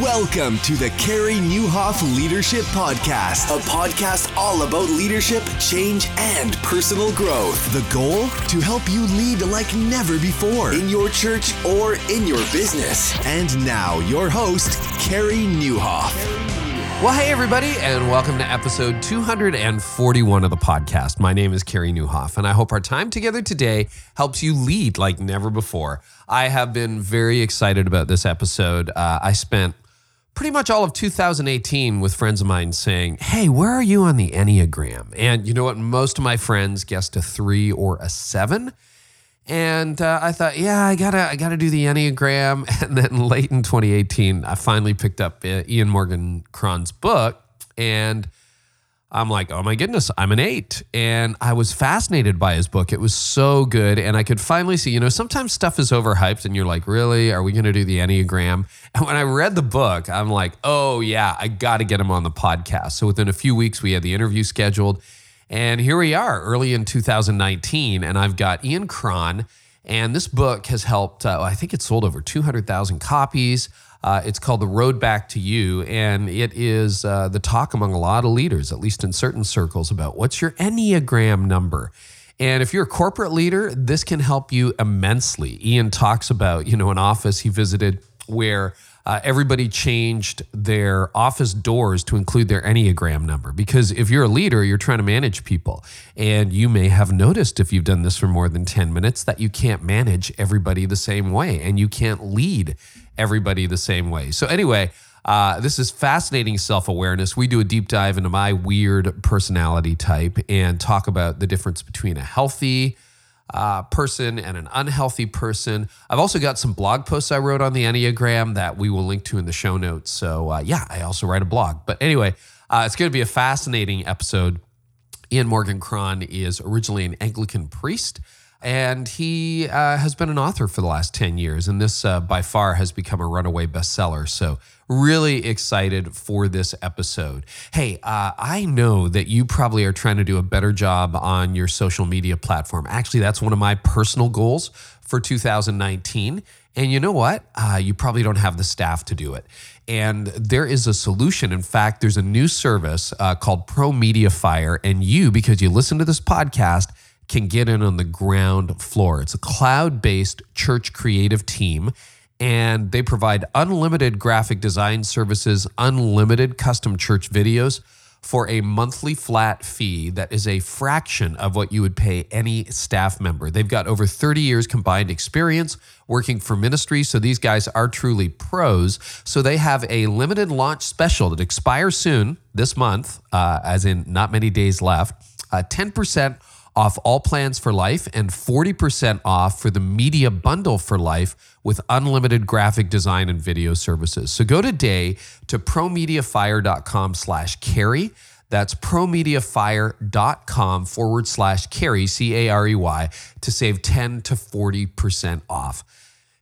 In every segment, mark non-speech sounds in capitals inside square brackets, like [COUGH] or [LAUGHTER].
Welcome to the Carey Nieuwhof Leadership Podcast, a podcast all about leadership, change, and personal growth. The goal? To help you lead like never before in your church or in your business. And now, your host, Carey Nieuwhof. Well, hey, everybody, and welcome to episode 241 of the podcast. My name is Carey Nieuwhof, and I hope our time together today helps you lead like never before. I have been very excited about this episode. Uh, I spent pretty much all of 2018 with friends of mine saying, Hey, where are you on the Enneagram? And you know what? Most of my friends guessed a three or a seven. And uh, I thought, yeah, I gotta, I gotta do the Enneagram. [LAUGHS] And then late in 2018, I finally picked up uh, Ian Morgan Cron's book, and I'm like, oh my goodness, I'm an eight. And I was fascinated by his book. It was so good. And I could finally see, you know, sometimes stuff is overhyped and you're like, really? Are we going to do the Enneagram? And when I read the book, I'm like, oh yeah, I got to get him on the podcast. So within a few weeks, we had the interview scheduled. And here we are early in 2019. And I've got Ian Cron. And this book has helped, uh, I think it's sold over 200,000 copies. Uh, it's called The Road Back to You, and it is uh, the talk among a lot of leaders, at least in certain circles, about what's your Enneagram number. And if you're a corporate leader, this can help you immensely. Ian talks about, you know, an office he visited where uh, everybody changed their office doors to include their Enneagram number. Because if you're a leader, you're trying to manage people. And you may have noticed if you've done this for more than 10 minutes that you can't manage everybody the same way and you can't lead everybody the same way. So, anyway, uh, this is fascinating self awareness. We do a deep dive into my weird personality type and talk about the difference between a healthy uh, person and an unhealthy person. I've also got some blog posts I wrote on the Enneagram that we will link to in the show notes. So, uh, yeah, I also write a blog. But anyway, uh, it's going to be a fascinating episode. Ian Morgan Cron is originally an Anglican priest and he uh, has been an author for the last 10 years and this uh, by far has become a runaway bestseller so really excited for this episode. Hey uh, i know that you probably are trying to do a better job on your social media platform. Actually that's one of my personal goals for 2019 and you know what? Uh, you probably don't have the staff to do it. And there is a solution. In fact, there's a new service uh, called Pro Media Fire, and you, because you listen to this podcast, can get in on the ground floor. It's a cloud based church creative team, and they provide unlimited graphic design services, unlimited custom church videos for a monthly flat fee that is a fraction of what you would pay any staff member. They've got over 30 years combined experience working for ministry, so these guys are truly pros. So they have a limited launch special that expires soon this month, uh, as in not many days left. Uh, 10% off all plans for life and 40% off for the media bundle for life with unlimited graphic design and video services. So go today to promediafire.com slash carey. That's promediafire.com forward slash carey, C A R E Y, to save 10 to 40% off.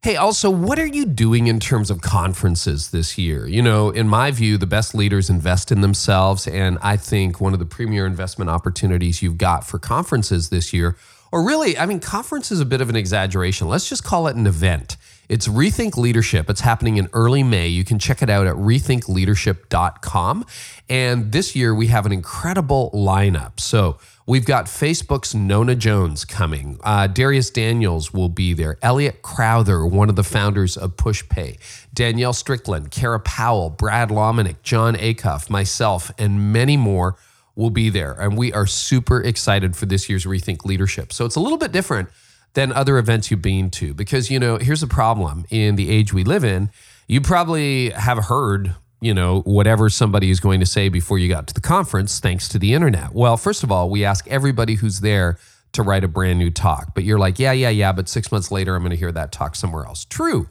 Hey, also, what are you doing in terms of conferences this year? You know, in my view, the best leaders invest in themselves. And I think one of the premier investment opportunities you've got for conferences this year, or really, I mean, conference is a bit of an exaggeration. Let's just call it an event. It's Rethink Leadership. It's happening in early May. You can check it out at rethinkleadership.com. And this year, we have an incredible lineup. So, We've got Facebook's Nona Jones coming. Uh, Dharius Daniels will be there. Elliot Crowther, one of the founders of PushPay. Danielle Strickland, Kara Powell, Brad Lomenick, Jon Acuff, myself, and many more will be there. And we are super excited for this year's Rethink Leadership. So it's a little bit different than other events you've been to because, you know, here's a problem in the age we live in. You probably have heard you know, whatever somebody is going to say before you got to the conference, thanks to the internet. Well, first of all, we ask everybody who's there to write a brand new talk. But you're like, yeah, yeah, yeah, but six months later, I'm going to hear that talk somewhere else. True.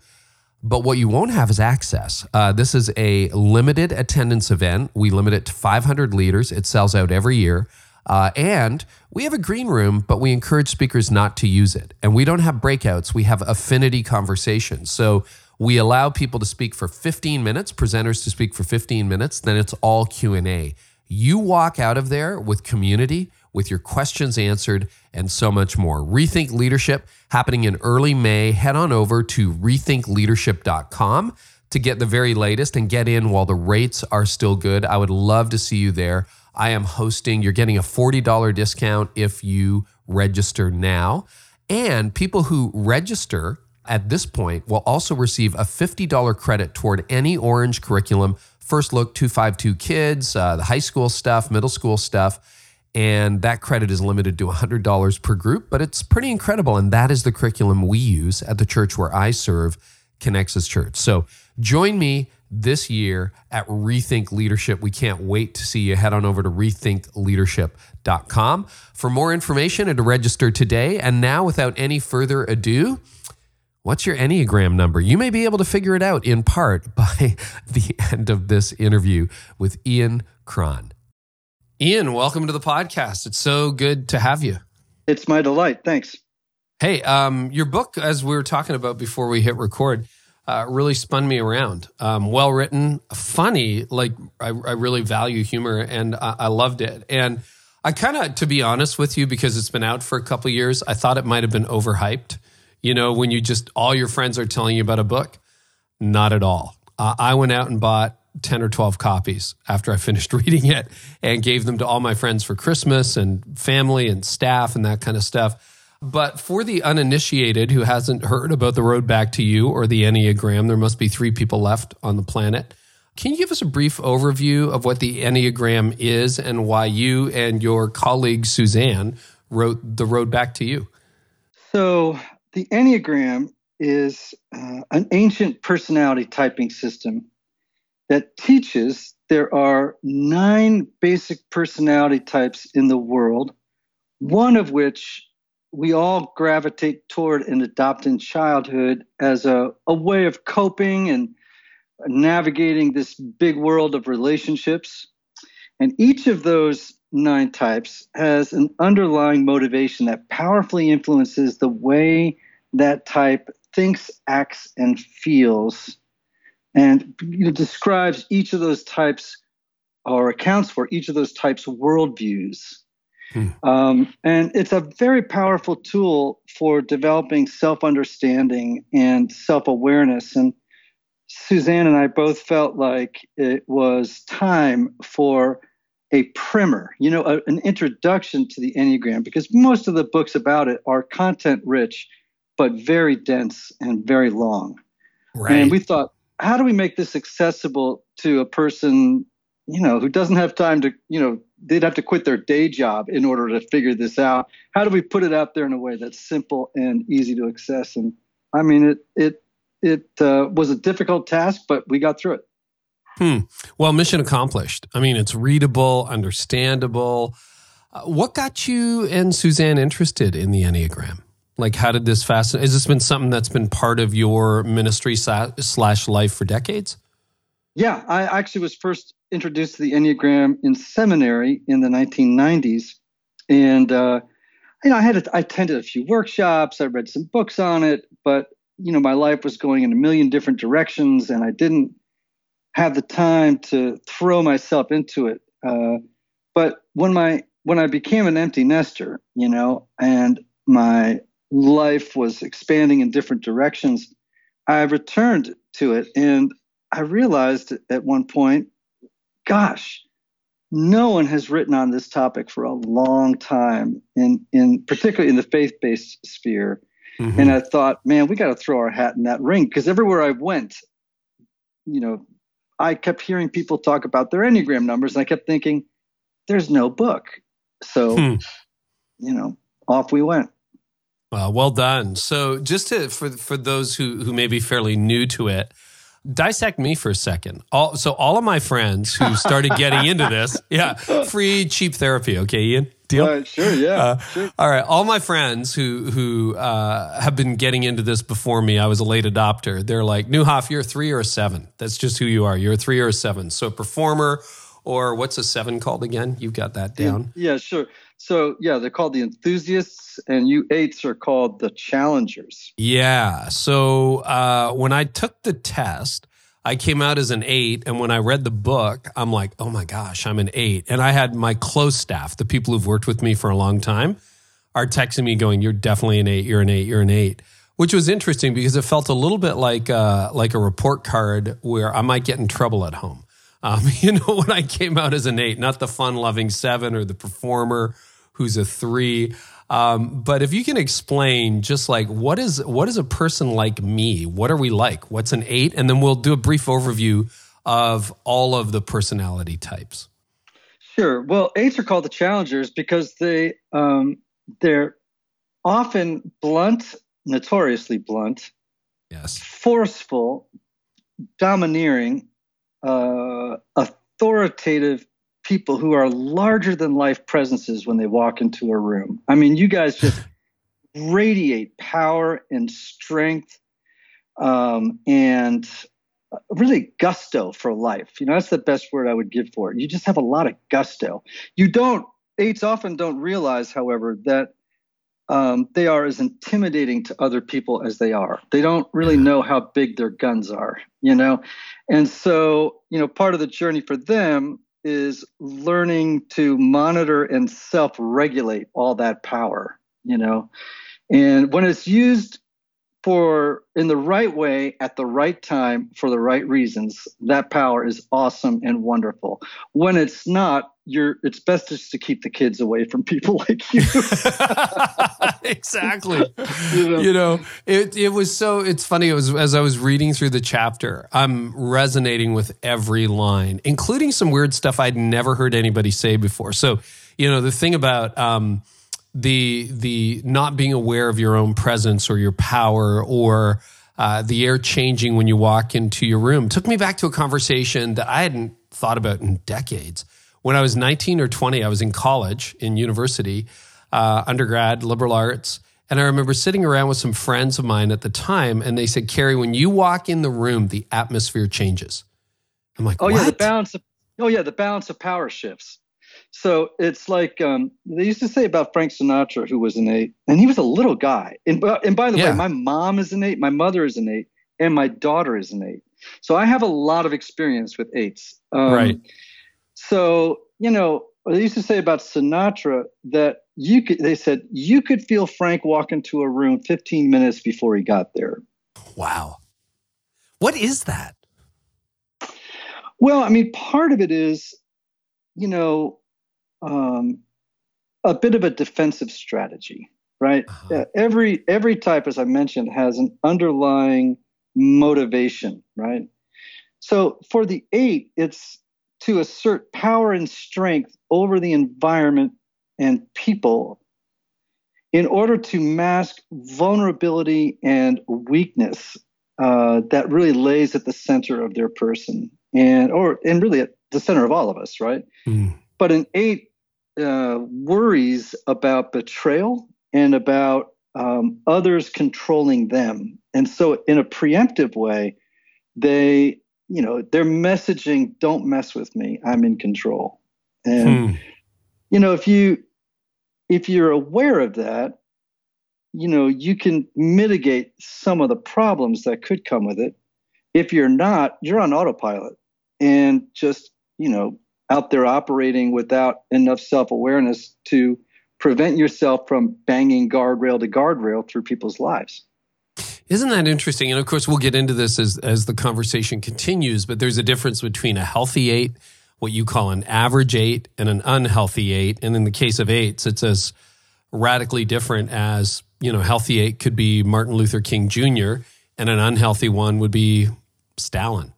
But what you won't have is access. Uh, this is a limited attendance event. We limit it to 500 leaders. It sells out every year. Uh, and we have a green room, but we encourage speakers not to use it. And we don't have breakouts, we have affinity conversations. So we allow people to speak for 15 minutes, presenters to speak for 15 minutes, then it's all Q&A. You walk out of there with community, with your questions answered, and so much more. Rethink Leadership happening in early May. Head on over to rethinkleadership.com to get the very latest and get in while the rates are still good. I would love to see you there. I am hosting, you're getting a $40 discount if you register now. And people who register at this point we will also receive a $50 credit toward any Orange curriculum. First Look 252 Kids, uh, the high school stuff, middle school stuff. And that credit is limited to $100 per group, but it's pretty incredible. And that is the curriculum we use at the church where I serve, Connexus Church. So join me this year at Rethink Leadership. We can't wait to see you. Head on over to rethinkleadership.com for more information and to register today. And now, without any further ado, What's your Enneagram number? You may be able to figure it out in part [LAUGHS] by the end of this interview with Ian Cron. Ian, welcome to the podcast. It's so good to have you. It's my delight. Thanks. Hey, um, your book, as we were talking about before we hit record, uh, really spun me around. Um, well written, funny. Like I, I, really value humor, and I, I loved it. And I kind of, to be honest with you, because it's been out for a couple years, I thought it might have been overhyped. You know, when you just all your friends are telling you about a book, not at all. Uh, I went out and bought 10 or 12 copies after I [LAUGHS] finished reading it and gave them to all my friends for Christmas and family and staff and that kind of stuff. But for the uninitiated who hasn't heard about the road back to you or the Enneagram, there must be three people left on the planet. Can you give us a brief overview of what the Enneagram is and why you and your colleague Suzanne wrote The Road Back to You? So, the Enneagram is uh, an ancient personality typing system that teaches there are nine basic personality types in the world, one of which we all gravitate toward and adopt in childhood as a, a way of coping and navigating this big world of relationships. And each of those nine types has an underlying motivation that powerfully influences the way that type thinks, acts, and feels and you know, describes each of those types or accounts for each of those types worldviews. Hmm. Um, and it's a very powerful tool for developing self understanding and self awareness. And Suzanne and I both felt like it was time for a primer, you know, a, an introduction to the Enneagram, because most of the books about it are content rich, but very dense and very long. Right. And we thought how do we make this accessible to a person you know who doesn't have time to you know they'd have to quit their day job in order to figure this out how do we put it out there in a way that's simple and easy to access and i mean it it it uh, was a difficult task but we got through it hmm. Well mission accomplished. I mean it's readable understandable. Uh, what got you and suzanne interested in the enneagram? Like, how did this fascinate? Has this been something that's been part of your ministry slash life for decades? Yeah, I actually was first introduced to the Enneagram in seminary in the 1990s, and uh, you know, I had a, I attended a few workshops, I read some books on it, but you know, my life was going in a million different directions, and I didn't have the time to throw myself into it. Uh, but when my when I became an empty nester, you know, and my life was expanding in different directions, I returned to it and I realized at one point, gosh, no one has written on this topic for a long time, in, in particularly in the faith-based sphere. Mm-hmm. And I thought, man, we got to throw our hat in that ring because everywhere I went, you know, I kept hearing people talk about their Enneagram numbers, and I kept thinking, there's no book. So, hmm. you know, off we went. Well, well done. So, just to for for those who who may be fairly new to it, dissect me for a second. All so all of my friends who started getting into this, [LAUGHS] yeah, free cheap therapy. Okay, Ian, deal. Uh, sure, yeah. Uh, sure. All right, all my friends who who uh, have been getting into this before me. I was a late adopter. They're like, Nieuwhof, you're a three or a seven. That's just who you are. You're a three or a seven. So, performer, or what's a seven called again? You've got that down. Yeah, yeah sure. So yeah, they're called the enthusiasts, and you eights are called the challengers. Yeah. So uh, when I took the test, I came out as an eight, and when I read the book, I'm like, oh my gosh, I'm an eight. And I had my close staff, the people who've worked with me for a long time, are texting me going, "You're definitely an eight. You're an eight. You're an eight. which was interesting because it felt a little bit like uh, like a report card where I might get in trouble at home. Um, [LAUGHS] you know, when I came out as an eight, not the fun loving seven or the performer who's a three. Um, but if you can explain just like what is what is a person like me? What are we like? What's an eight? And then we'll do a brief overview of all of the personality types. Sure. Well, eights are called the challengers because they um, they're often blunt, notoriously blunt, yes, forceful, domineering, uh, authoritative people who are larger than life presences when they walk into a room. I mean, you guys just [LAUGHS] radiate power and strength um, and really gusto for life. You know, that's the best word I would give for it. You just have a lot of gusto. You don't, eights often don't realize, however, that um, they are as intimidating to other people as they are. They don't really know how big their guns are, you know? And so, you know, part of the journey for them is learning to monitor and self regulate all that power, you know? And when it's used for in the right way at the right time for the right reasons that power is awesome and wonderful. When it's not you're it's best just to keep the kids away from people [LAUGHS] like you. [LAUGHS] Exactly. [LAUGHS] You know, you know it, it was so it's funny it was as i was reading through the chapter i'm resonating with every line including some weird stuff i'd never heard anybody say before. So you know the thing about um the the not being aware of your own presence or your power or uh, the air changing when you walk into your room took me back to a conversation that I hadn't thought about in decades. When I was 19 or 20, I was in college, in university, uh, undergrad, liberal arts. And I remember sitting around with some friends of mine at the time, and they said, Carey, when you walk in the room, the atmosphere changes. I'm like, oh, what? yeah, the balance of, oh, yeah, the balance of power shifts. So it's like um, they used to say about Frank Sinatra, who was an eight, and he was a little guy. And, and by the yeah. way, my mom is an eight, my mother is an eight, and my daughter is an eight. So I have a lot of experience with eights. Um, right. So you know, they used to say about Sinatra that you could. They said you could feel Frank walk into a room 15 minutes before he got there. Wow. What is that? Well, I mean, part of it is, you know, um, a bit of a defensive strategy, right? Uh-huh. every every type, as I mentioned, has an underlying motivation, right? So for the eight, it's to assert power and strength over the environment and people in order to mask vulnerability and weakness uh, that really lays at the center of their person and or and really at the center of all of us right mm. but an eight uh, worries about betrayal and about um, others controlling them. And so, in a preemptive way, they, you know, they're messaging, "Don't mess with me. I'm in control." And hmm. you know, if you if you're aware of that, you know, you can mitigate some of the problems that could come with it. If you're not, you're on autopilot and just, you know, out there operating without enough self awareness to prevent yourself from banging guardrail to guardrail through people's lives. Isn't that interesting? And of course, we'll get into this as, as the conversation continues, but there's a difference between a healthy eight, what you call an average eight, and an unhealthy eight. And in the case of eights, it's as radically different as, you know, healthy eight could be Martin Luther King Jr., and an unhealthy one would be Stalin.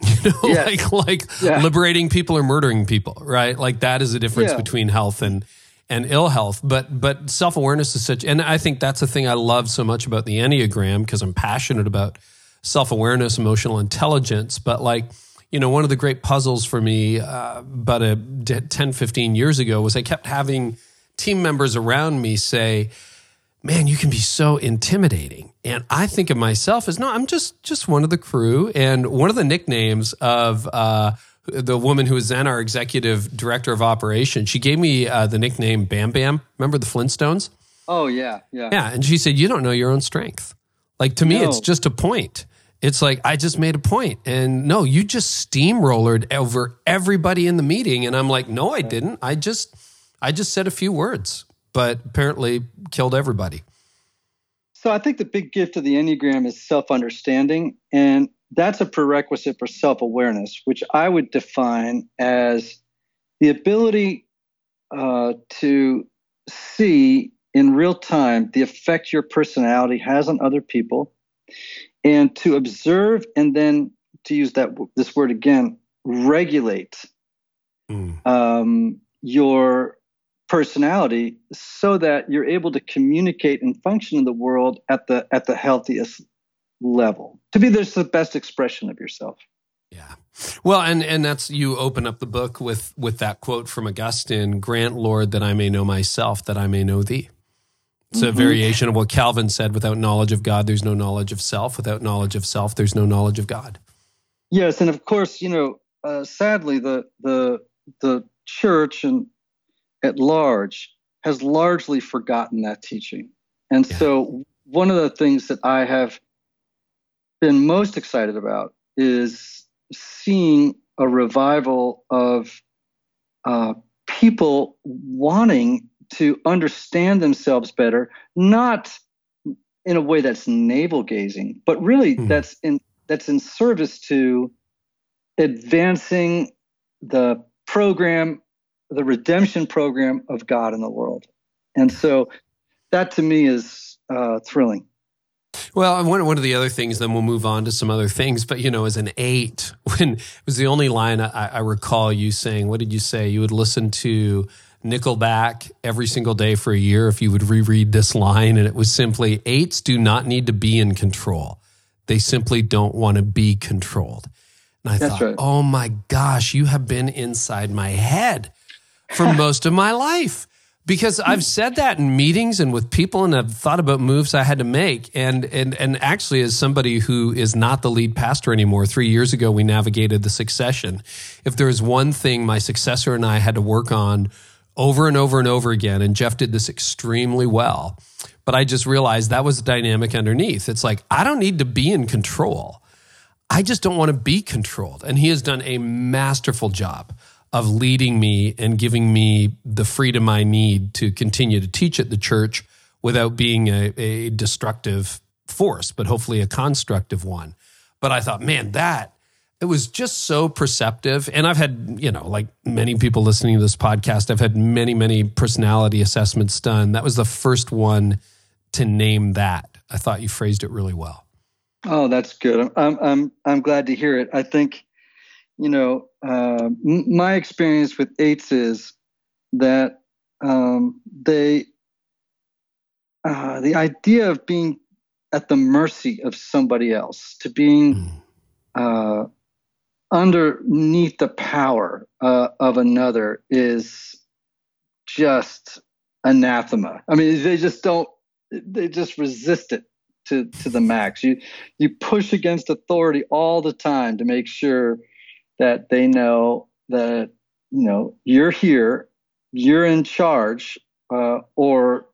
[LAUGHS] You know, yeah. like like yeah. liberating people or murdering people, right? Like that is the difference yeah. between health and and ill health. But but self awareness is such, and I think that's the thing I love so much about the Enneagram because I'm passionate about self awareness, emotional intelligence. But like you know, one of the great puzzles for me uh, about a 10, 15 years ago was I kept having team members around me say, man, you can be so intimidating. And I think of myself as no, I'm just just one of the crew. And one of the nicknames of uh, the woman who is then our executive director of operations, she gave me uh, the nickname Bam Bam. Remember the Flintstones? Oh yeah, yeah. Yeah, and she said, "You don't know your own strength." Like to me, no. it's just a point. It's like I just made a point, and no, you just steamrollered over everybody in the meeting, and I'm like, no, I didn't. I just, I just said a few words but apparently killed everybody. So I think the big gift of the Enneagram is self understanding. And that's a prerequisite for self awareness, which I would define as the ability uh, to see in real time the effect your personality has on other people and to observe and then to use that this word again regulate mm. um, your personality so that you're able to communicate and function in the world at the at the healthiest level. To be this the best expression of yourself. Yeah. Well and and that's you open up the book with with that quote from augustine grant lord that i may know myself that i may know thee. It's mm-hmm. a variation of what calvin said without knowledge of god there's no knowledge of self. Without knowledge of self there's no knowledge of god. Yes and of course you know uh, sadly the the the church and at large has largely forgotten that teaching. And yeah. so, one of the things that I have been most excited about is seeing a revival of uh, people wanting to understand themselves better, not in a way that's navel gazing, but really mm. that's in that's in service to advancing the program the redemption program of God in the world. And so that to me is uh, thrilling. Well, one, one of the other things, then we'll move on to some other things. But, you know, as an eight, [LAUGHS] when it was the only line I, I recall you saying, what did you say? You would listen to Nickelback every single day for a year if you would reread this line. And it was simply eights do not need to be in control, they simply don't want to be controlled. And I That's thought, right. oh my gosh, you have been inside my head for most of my life. Because I've said that in meetings and with people and I've thought about moves I had to make. And and and actually as somebody who is not the lead pastor anymore 3 years ago we navigated the succession. If there is one thing my successor and I had to work on over and over and over again and Jeff did this extremely well but I just realized that was the dynamic underneath. It's like I don't need to be in control. I just don't want to be controlled. And he has done a masterful job of leading me and giving me the freedom I need to continue to teach at the church without being a, a destructive force, but hopefully a constructive one. But I thought, man, that it was just so perceptive. And I've had, you know, like many people listening to this podcast, I've had many, many personality assessments done. That was the first one to name that. I thought you phrased it really well. Oh, that's good. I'm I'm I'm glad to hear it. I think you know, uh, m- my experience with eights is that um, they, uh, the idea of being at the mercy of somebody else, to being hmm. uh, underneath the power uh, of another is just anathema. I mean, they just don't, they just resist it to, to the max. You, you push against authority all the time to make sure that they know that you know you're here, you're in charge, uh, or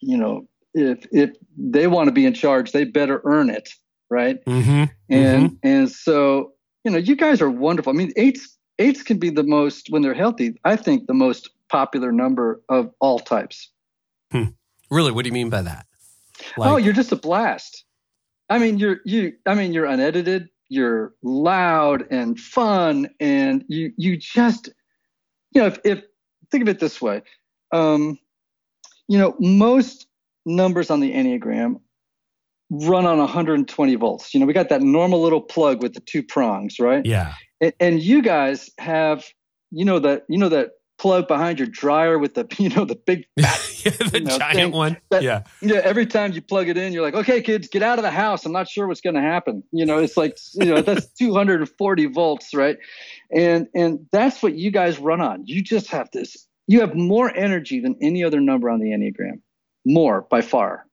you know if if they want to be in charge, they better earn it, right? Mm-hmm. And mm-hmm. and so you know you guys are wonderful. I mean, eights eights can be the most when they're healthy. I think the most popular number of all types. Hmm. Really, what do you mean by that? Like, oh, you're just a blast. I mean, you're you. I mean, you're unedited you're loud and fun and you you just you know if, if think of it this way um, you know most numbers on the enneagram run on 120 volts. You know we got that normal little plug with the two prongs right? Yeah. And, and you guys have you know that you know that plug behind your dryer with the [LAUGHS] you know the big fat, [LAUGHS] yeah, the you know, giant one. That, yeah, yeah. Every time you plug it in, you're like, okay, kids, get out of the house. I'm not sure what's going to happen. You know, it's like you know that's [LAUGHS] 240 volts, right? And and that's what you guys run on. You just have this. You have more energy than any other number on the enneagram, more by far.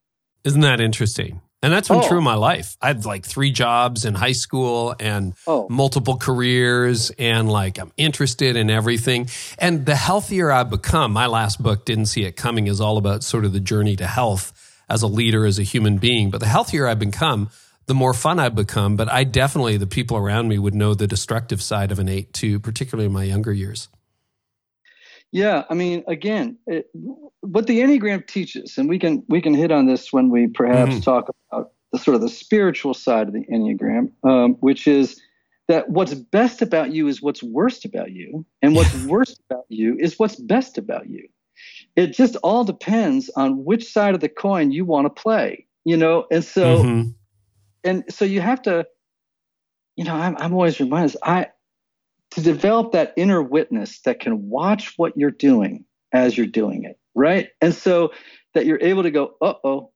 Isn't that interesting? And that's been oh. true in oh. my life. I had like three jobs in high school and oh. multiple careers, and like I'm interested in everything. And the healthier I've become, my last book, Didn't See It Coming, is all about sort of the journey to health as a leader, as a human being. But the healthier I've become, the more fun I've become. But I definitely, the people around me would know the destructive side of an eight too, particularly in my younger years. Yeah, I mean, again, it, what the Enneagram teaches, and we can we can hit on this when we perhaps mm-hmm. talk about the sort of the spiritual side of the Enneagram, um, which is that what's best about you is what's worst about you, and what's [LAUGHS] worst about you is what's best about you. It just all depends on which side of the coin you want to play, you know. And so, mm-hmm. and so you have to, you know, I'm, I'm always reminded, I to develop that inner witness that can watch what you're doing as you're doing it, right? And so that you're able to go, uh oh,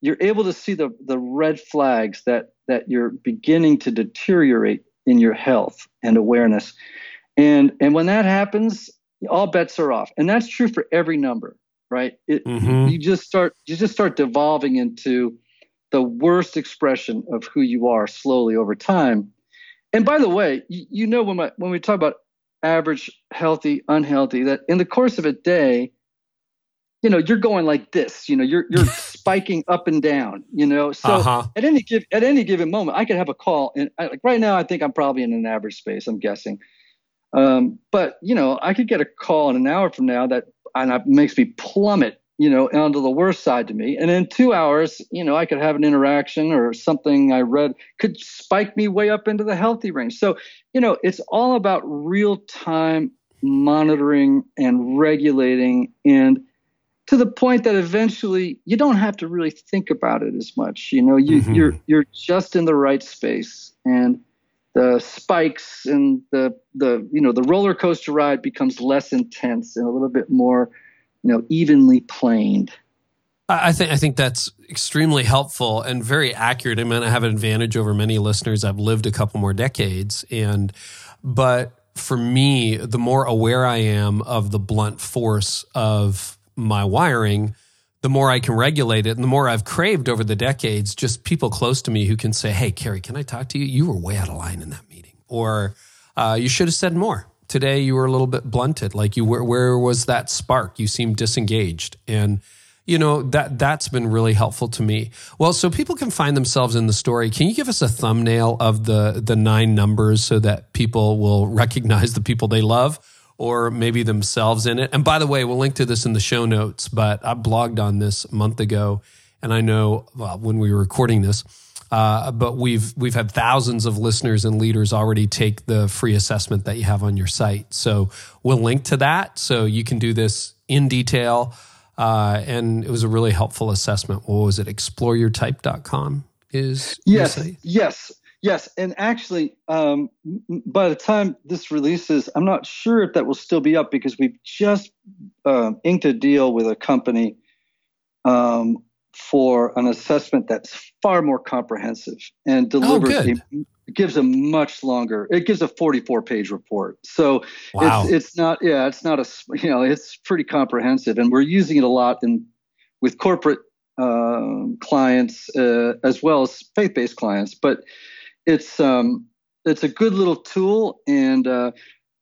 you're able to see the the red flags that that you're beginning to deteriorate in your health and awareness. And and when that happens, all bets are off. And that's true for every number, right? It, mm-hmm. You just start you just start devolving into the worst expression of who you are slowly over time. And by the way, you, you know when my, when we talk about average, healthy, unhealthy, that in the course of a day, you know, you're going like this. You know, you're you're [LAUGHS] spiking up and down. You know, so uh-huh. at any give at any given moment, I could have a call, and I, like right now, I think I'm probably in an average space. I'm guessing, um, but you know, I could get a call in an hour from now that and it makes me plummet, you know, onto the worst side to me. And in two hours, you know, I could have an interaction or something I read could spike me way up into the healthy range. So, you know, it's all about real time monitoring and regulating and to the point that eventually you don't have to really think about it as much. You know, you, mm-hmm. you're you're just in the right space, and the spikes and the the you know the roller coaster ride becomes less intense and a little bit more, you know, evenly planed. I think I think that's extremely helpful and very accurate. I mean, I have an advantage over many listeners. I've lived a couple more decades, and but for me, the more aware I am of the blunt force of my wiring, the more I can regulate it and the more I've craved over the decades, just people close to me who can say, Hey, Carey, can I talk to you? You were way out of line in that meeting. Or uh, you should have said more. Today you were a little bit blunted. Like you were, where was that spark? You seemed disengaged. And you know that that's been really helpful to me well so people can find themselves in the story can you give us a thumbnail of the the nine numbers so that people will recognize the people they love or maybe themselves in it. And by the way, we'll link to this in the show notes, but I blogged on this a month ago. And I know well, when we were recording this, uh, but we've we've had thousands of listeners and leaders already take the free assessment that you have on your site. So we'll link to that so you can do this in detail. Uh, and it was a really helpful assessment. What was it? ExploreYourType.com is yes, yes. Yes, and actually, um, by the time this releases, I'm not sure if that will still be up because we've just uh, inked a deal with a company um, for an assessment that's far more comprehensive and oh, delivers oh, a, gives a much longer. It gives a 44 page report, so wow. it's it's not yeah it's not a you know it's pretty comprehensive, and we're using it a lot in with corporate uh, clients uh, as well as faith based clients, but it's um, it's a good little tool, and uh,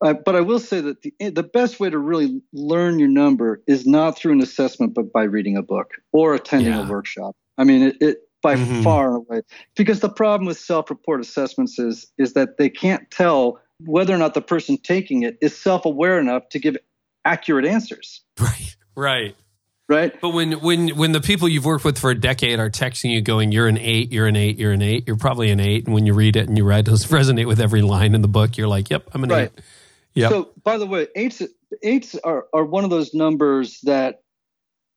but I will say that the the best way to really learn your number is not through an assessment, but by reading a book or attending yeah. a workshop. I mean, it, it by mm-hmm. far away because the problem with self-report assessments is is that they can't tell whether or not the person taking it is self-aware enough to give accurate answers. [LAUGHS] Right. Right right? But when when when the people you've worked with for a decade are texting you going, "You're an eight, you're an eight, you're an eight, you're probably an eight. And when you read it and you read, does [LAUGHS] resonate with every line in the book. You're like, "Yep, I'm an right. eight. Yeah. So, by the way, eights eights are are one of those numbers that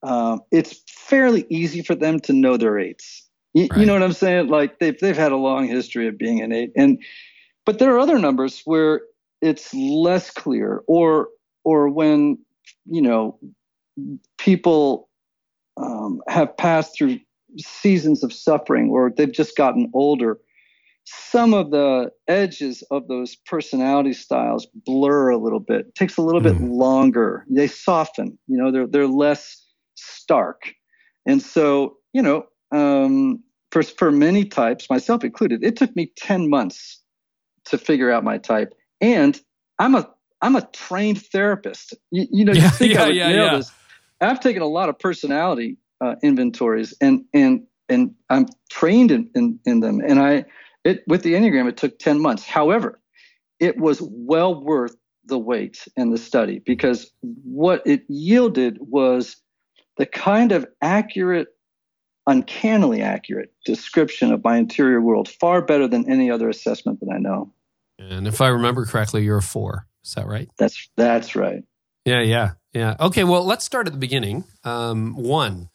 um, it's fairly easy for them to know they're eights. You, right. you know what I'm saying? Like they've they've had a long history of being an eight, and but there are other numbers where it's less clear, or or when you know people um, have passed through seasons of suffering or they've just gotten older, some of the edges of those personality styles blur a little bit. It takes a little mm. bit hmm. longer. They soften. You know, they're they're less stark. And so, you know, um, for for many types, myself included, it took me ten months to figure out my type. And I'm a I'm a trained therapist. You, you know, you yeah, think yeah, I would yeah, nail yeah. this. I've taken a lot of personality uh, inventories and and and I'm trained in, in, in them. And I it with the Enneagram it took 10 months. However, it was well worth the wait and the study because what it yielded was the kind of accurate, uncannily accurate description of my interior world, far better than any other assessment that I know. And if I remember correctly, you're a four. Is that right? That's that's right. Yeah, yeah, yeah. Okay, well, let's start at the beginning. Um, one.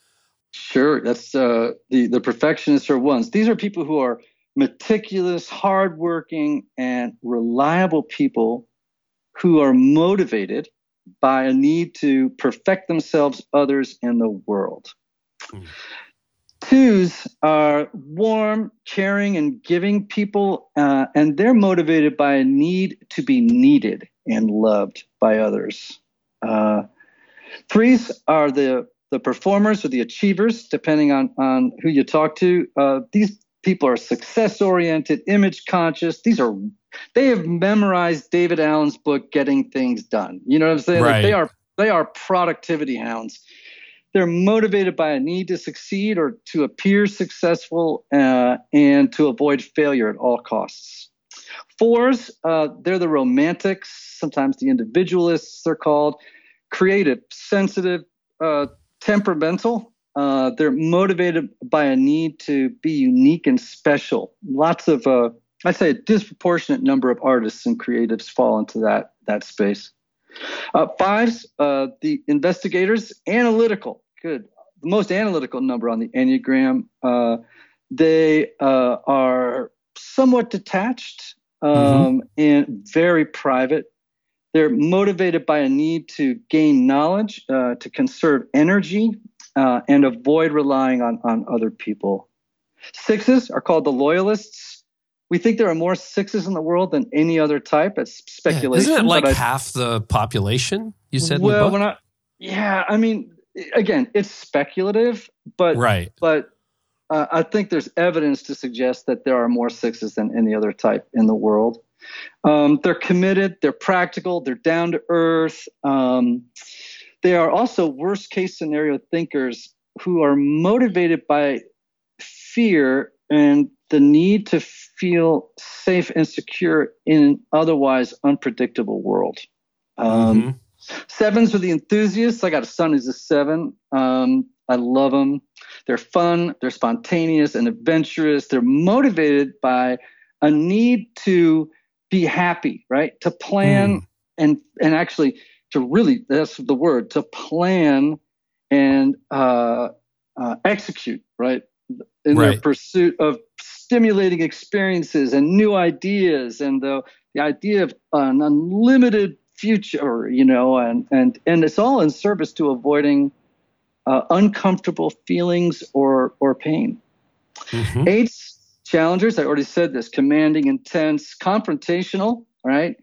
Sure, that's uh, the the perfectionists are ones. These are people who are meticulous, hardworking, and reliable people who are motivated by a need to perfect themselves, others, and the world. Mm. Twos are warm, caring, and giving people, uh, and they're motivated by a need to be needed and loved by others. Uh, threes are the the performers or the achievers, depending on on who you talk to. Uh, these people are success oriented, image conscious. These are they have memorized David Allen's book, Getting Things Done. You know what I'm saying? Right. Like they are they are productivity hounds. They're motivated by a need to succeed or to appear successful uh, and to avoid failure at all costs. Fours, uh, they're the romantics, sometimes the individualists, they're called. Creative, sensitive, uh, temperamental. Uh, they're motivated by a need to be unique and special. Lots of uh, I'd say a disproportionate number of artists and creatives fall into that that space. Uh, fives, uh, the investigators, analytical. Good, the most analytical number on the enneagram. Uh, they uh, are somewhat detached um, mm-hmm. and very private. They're motivated by a need to gain knowledge, uh, to conserve energy, uh, and avoid relying on on other people. Sixes are called the loyalists we think there are more sixes in the world than any other type. It's speculation. Yeah, isn't it like half the population? You said. Well, when I, yeah, I mean, again, it's speculative, but right, but uh, I think there's evidence to suggest that there are more sixes than any other type in the world. Um, they're committed. They're practical. They're down to earth. Um, they are also worst case scenario thinkers who are motivated by fear and the need to feel safe and secure in an otherwise unpredictable world. Um, mm-hmm. Sevens are the enthusiasts. I got a son who's a seven. Um, I love them. They're fun, they're spontaneous and adventurous. They're motivated by a need to be happy, right? To plan mm. and and actually to really that's the word to plan and uh, uh, execute, right? In right. their pursuit of stimulating experiences and new ideas and the, the idea of an unlimited future, you know, and, and, and it's all in service to avoiding uh, uncomfortable feelings or, or pain. Mm-hmm. Challengers, I already said this, commanding, intense, confrontational, right?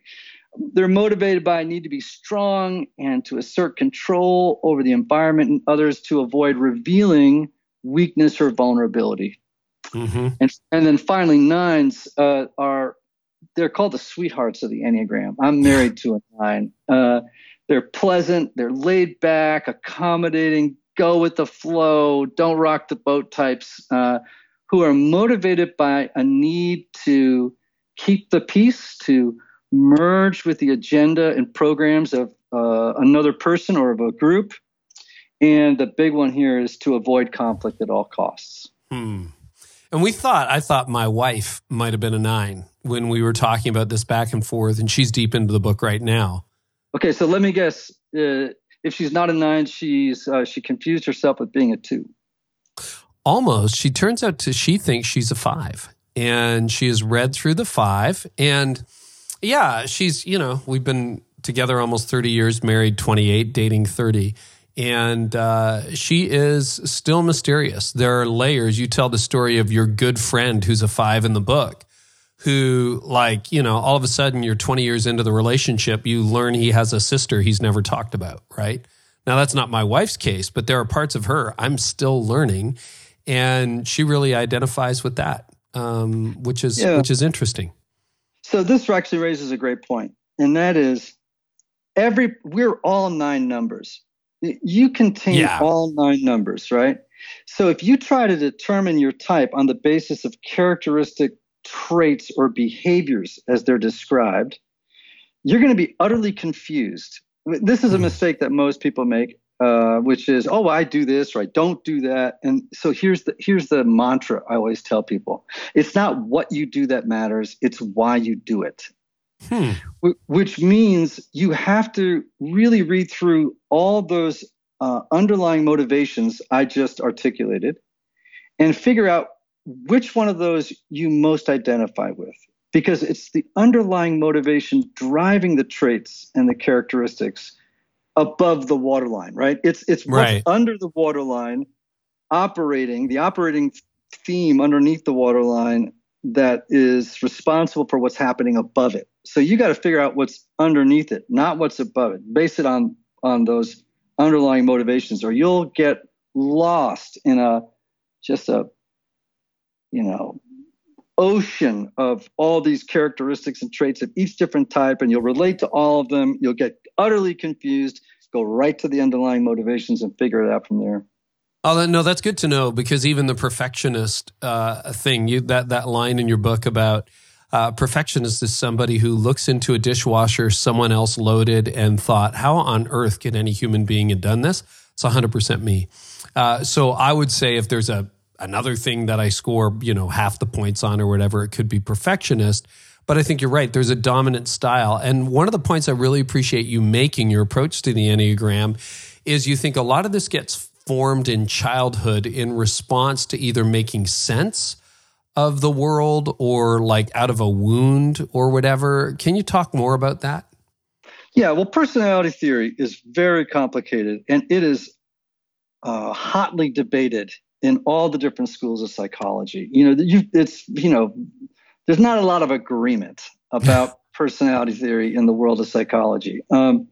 They're motivated by a need to be strong and to assert control over the environment and others to avoid revealing weakness or vulnerability. Mm-hmm. And and then finally nines uh, are they're called the sweethearts of the enneagram. I'm married to a nine. Uh, they're pleasant, they're laid back, accommodating, go with the flow, don't rock the boat types, uh, who are motivated by a need to keep the peace, to merge with the agenda and programs of uh, another person or of a group. And the big one here is to avoid conflict at all costs. Hmm. And we thought, I thought my wife might have been a nine when we were talking about this back and forth, and she's deep into the book right now. Okay, so let me guess. Uh, if she's not a nine, she's uh, she confused herself with being a two. Almost. She turns out to she thinks she's a five, and she has read through the five, and yeah, she's you know we've been together almost thirty years, married twenty eight, dating thirty and uh, she is still mysterious. There are layers. You tell the story of your good friend who's a five in the book, who, like, you know, all of a sudden you're 20 years into the relationship, you learn he has a sister he's never talked about, right? Now, that's not my wife's case, but there are parts of her I'm still learning. And she really identifies with that, um, which is yeah. which is interesting. So this actually raises a great point, and that is every we're all nine numbers you contain yeah. all nine numbers, right? So if you try to determine your type on the basis of characteristic traits or behaviors as they're described, you're going to be utterly confused. This is a hmm. mistake that most people make. Uh, which is, oh, I do this or I don't do that. And so here's the here's the mantra I always tell people: it's not what you do that matters; it's why you do it. Hmm. Which means you have to really read through all those uh, underlying motivations I just articulated and figure out which one of those you most identify with because it's the underlying motivation driving the traits and the characteristics above the waterline, right? It's it's right. under the waterline operating, the operating theme underneath the waterline that is responsible for what's happening above it. So you got to figure out what's underneath it, not what's above it. Base it on on those underlying motivations or you'll get lost in a just a you know ocean of all these characteristics and traits of each different type, and you'll relate to all of them. You'll get utterly confused, go right to the underlying motivations and figure it out from there. Oh no, that's good to know because even the perfectionist uh, thing, you that that line in your book about uh, perfectionist is somebody who looks into a dishwasher someone else loaded and thought, "How on earth could any human being have done this?" It's 100 percent me. Uh, so I would say if there's a another thing that I score, you know, half the points on or whatever. It could be perfectionist. But I think you're right. There's a dominant style. And one of the points I really appreciate you making your approach to the Enneagram is you think a lot of this gets formed in childhood in response to either making sense of the world or like out of a wound or whatever. Can you talk more about that? Yeah, well, personality theory is very complicated and it is uh, hotly debated in all the different schools of psychology. You know, you, it's you know, there's not a lot of agreement [LAUGHS] about personality theory in the world of psychology. Um,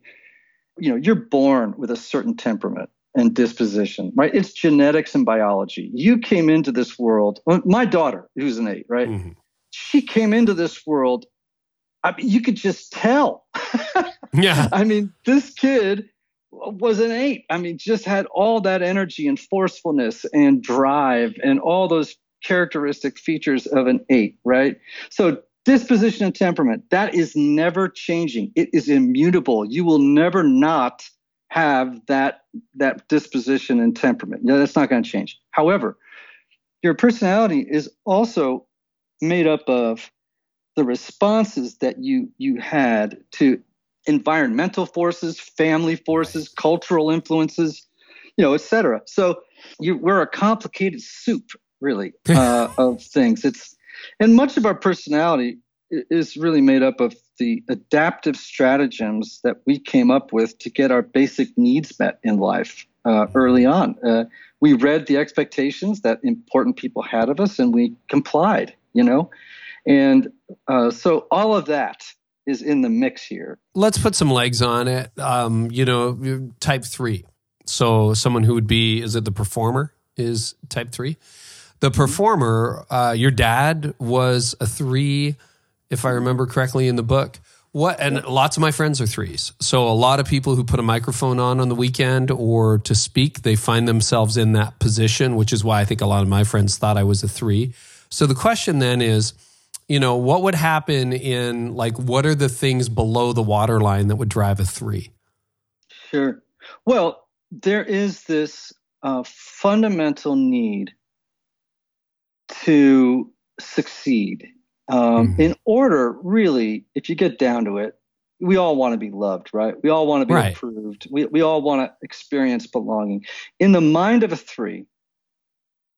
you know, you're born with a certain temperament and disposition, right? It's genetics and biology. You came into this world. My daughter, who's an eight, right? Mm-hmm. She came into this world. I mean, you could just tell. [LAUGHS] yeah. I mean, this kid was an eight. I mean, just had all that energy and forcefulness and drive and all those characteristic features of an eight, right? So disposition and temperament, that is never changing. It is immutable. You will never not have that that disposition and temperament. That's not going to change. However, your personality is also made up of the responses that you you had to environmental forces, family forces, cultural influences, you know, et cetera. So you, we're a complicated soup, really, [LAUGHS] uh, of things. It's and much of our personality is really made up of the adaptive stratagems that we came up with to get our basic needs met in life uh, early on. Uh, we read the expectations that important people had of us, and we complied. You know, and uh, so all of that is in the mix here. Let's put some legs on it. Um, you know, type three. So someone who would be is it the performer is type three. The mm-hmm. performer, uh, your dad was a three, if I remember correctly in the book. What and lots of my friends are threes. So a lot of people who put a microphone on on the weekend or to speak, they find themselves in that position, which is why I think a lot of my friends thought I was a three. So the question then is you know, what would happen in like what are the things below the waterline that would drive a three? Sure. Well, there is this uh, fundamental need to succeed. Um, mm-hmm. In order, really, if you get down to it, we all want to be loved, right? We all want to be right. approved. We, we all want to experience belonging. In the mind of a three,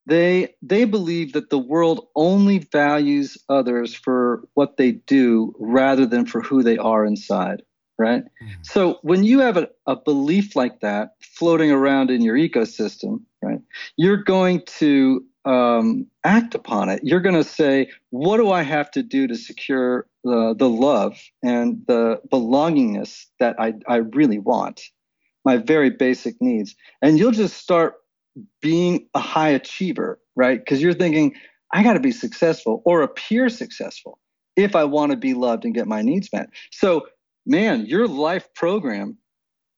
they they believe that the world only values others for what they do rather than for who they are inside right? Mm-hmm. so when you have a, a belief like that floating around in your ecosystem right you're going to um, act upon it. You're going to say what do i have to do to secure the, the love and the belongingness that I, I really want? My very basic needs. And you'll just start being a high achiever, right? Because you're thinking, I got to be successful or appear successful if I want to be loved and get my needs met. So, man, your life program,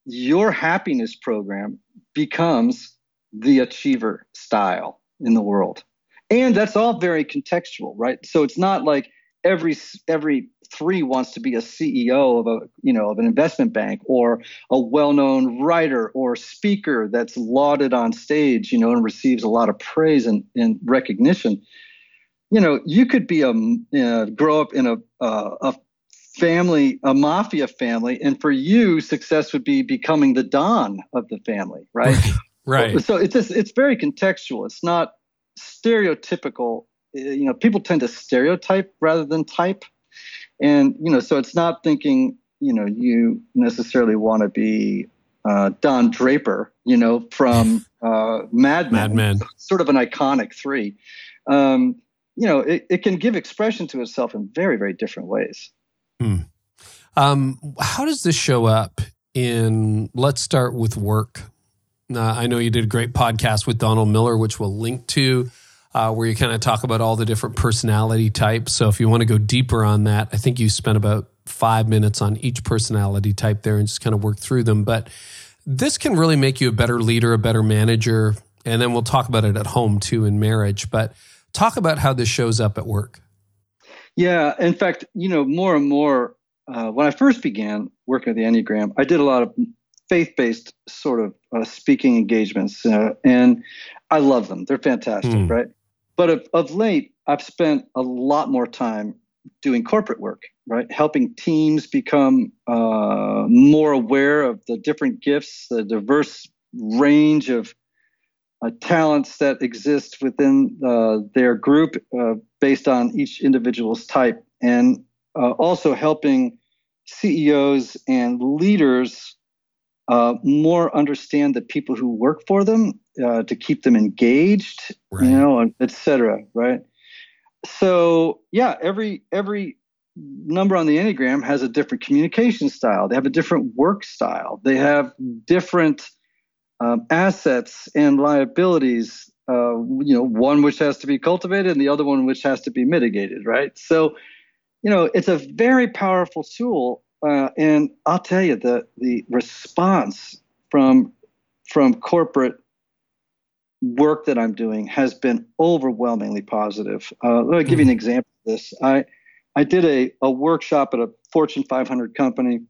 your happiness program becomes the achiever style in the world. And that's all very contextual, right? So it's not like every every three wants to be a CEO of a you know of an investment bank or a well-known writer or speaker that's lauded on stage, you know, and receives a lot of praise and, and recognition. You know, you could be a uh, grow up in a uh, a family, a mafia family, and for you, success would be becoming the don of the family, right? right. So it's just it's very contextual. It's not stereotypical. You know, people tend to stereotype rather than type, and you know, so it's not thinking you know you necessarily want to be uh, Don Draper, you know, from [LAUGHS] uh, Mad Men, Mad Men, sort of an iconic three. Um, you know, it, it can give expression to itself in very, very different ways. Hmm. Um, how does this show up in, let's start with work. Uh, I know you did a great podcast with Donald Miller, which we'll link to, uh, where you kind of talk about all the different personality types. So if you want to go deeper on that, I think you spent about five minutes on each personality type there and just kind of work through them. But this can really make you a better leader, a better manager. And then we'll talk about it at home too in marriage. But talk about how this shows up at work. Yeah, in fact, you know, more and more uh, when I first began working with the Enneagram, I did a lot of faith-based sort of uh, speaking engagements, uh, and I love them. They're fantastic, mm. right? But of, of late, I've spent a lot more time doing corporate work, right? Helping teams become uh, more aware of the different gifts, the diverse range of uh, talents that exist within uh, their group uh, based on each individual's type, and uh, also helping CEOs and leaders uh, more understand the people who work for them uh, to keep them engaged, right. you know, et cetera, right? So yeah, every every number on the enneagram has a different communication style. They have a different work style. They have different um, assets and liabilities. Uh, you know, one which has to be cultivated and the other one which has to be mitigated, right? So, you know, it's a very powerful tool. Uh, and I'll tell you the the response from from corporate work that I'm doing has been overwhelmingly positive. Uh, let me give you an hmm. example of this. I I did a, a workshop at a Fortune 500 company,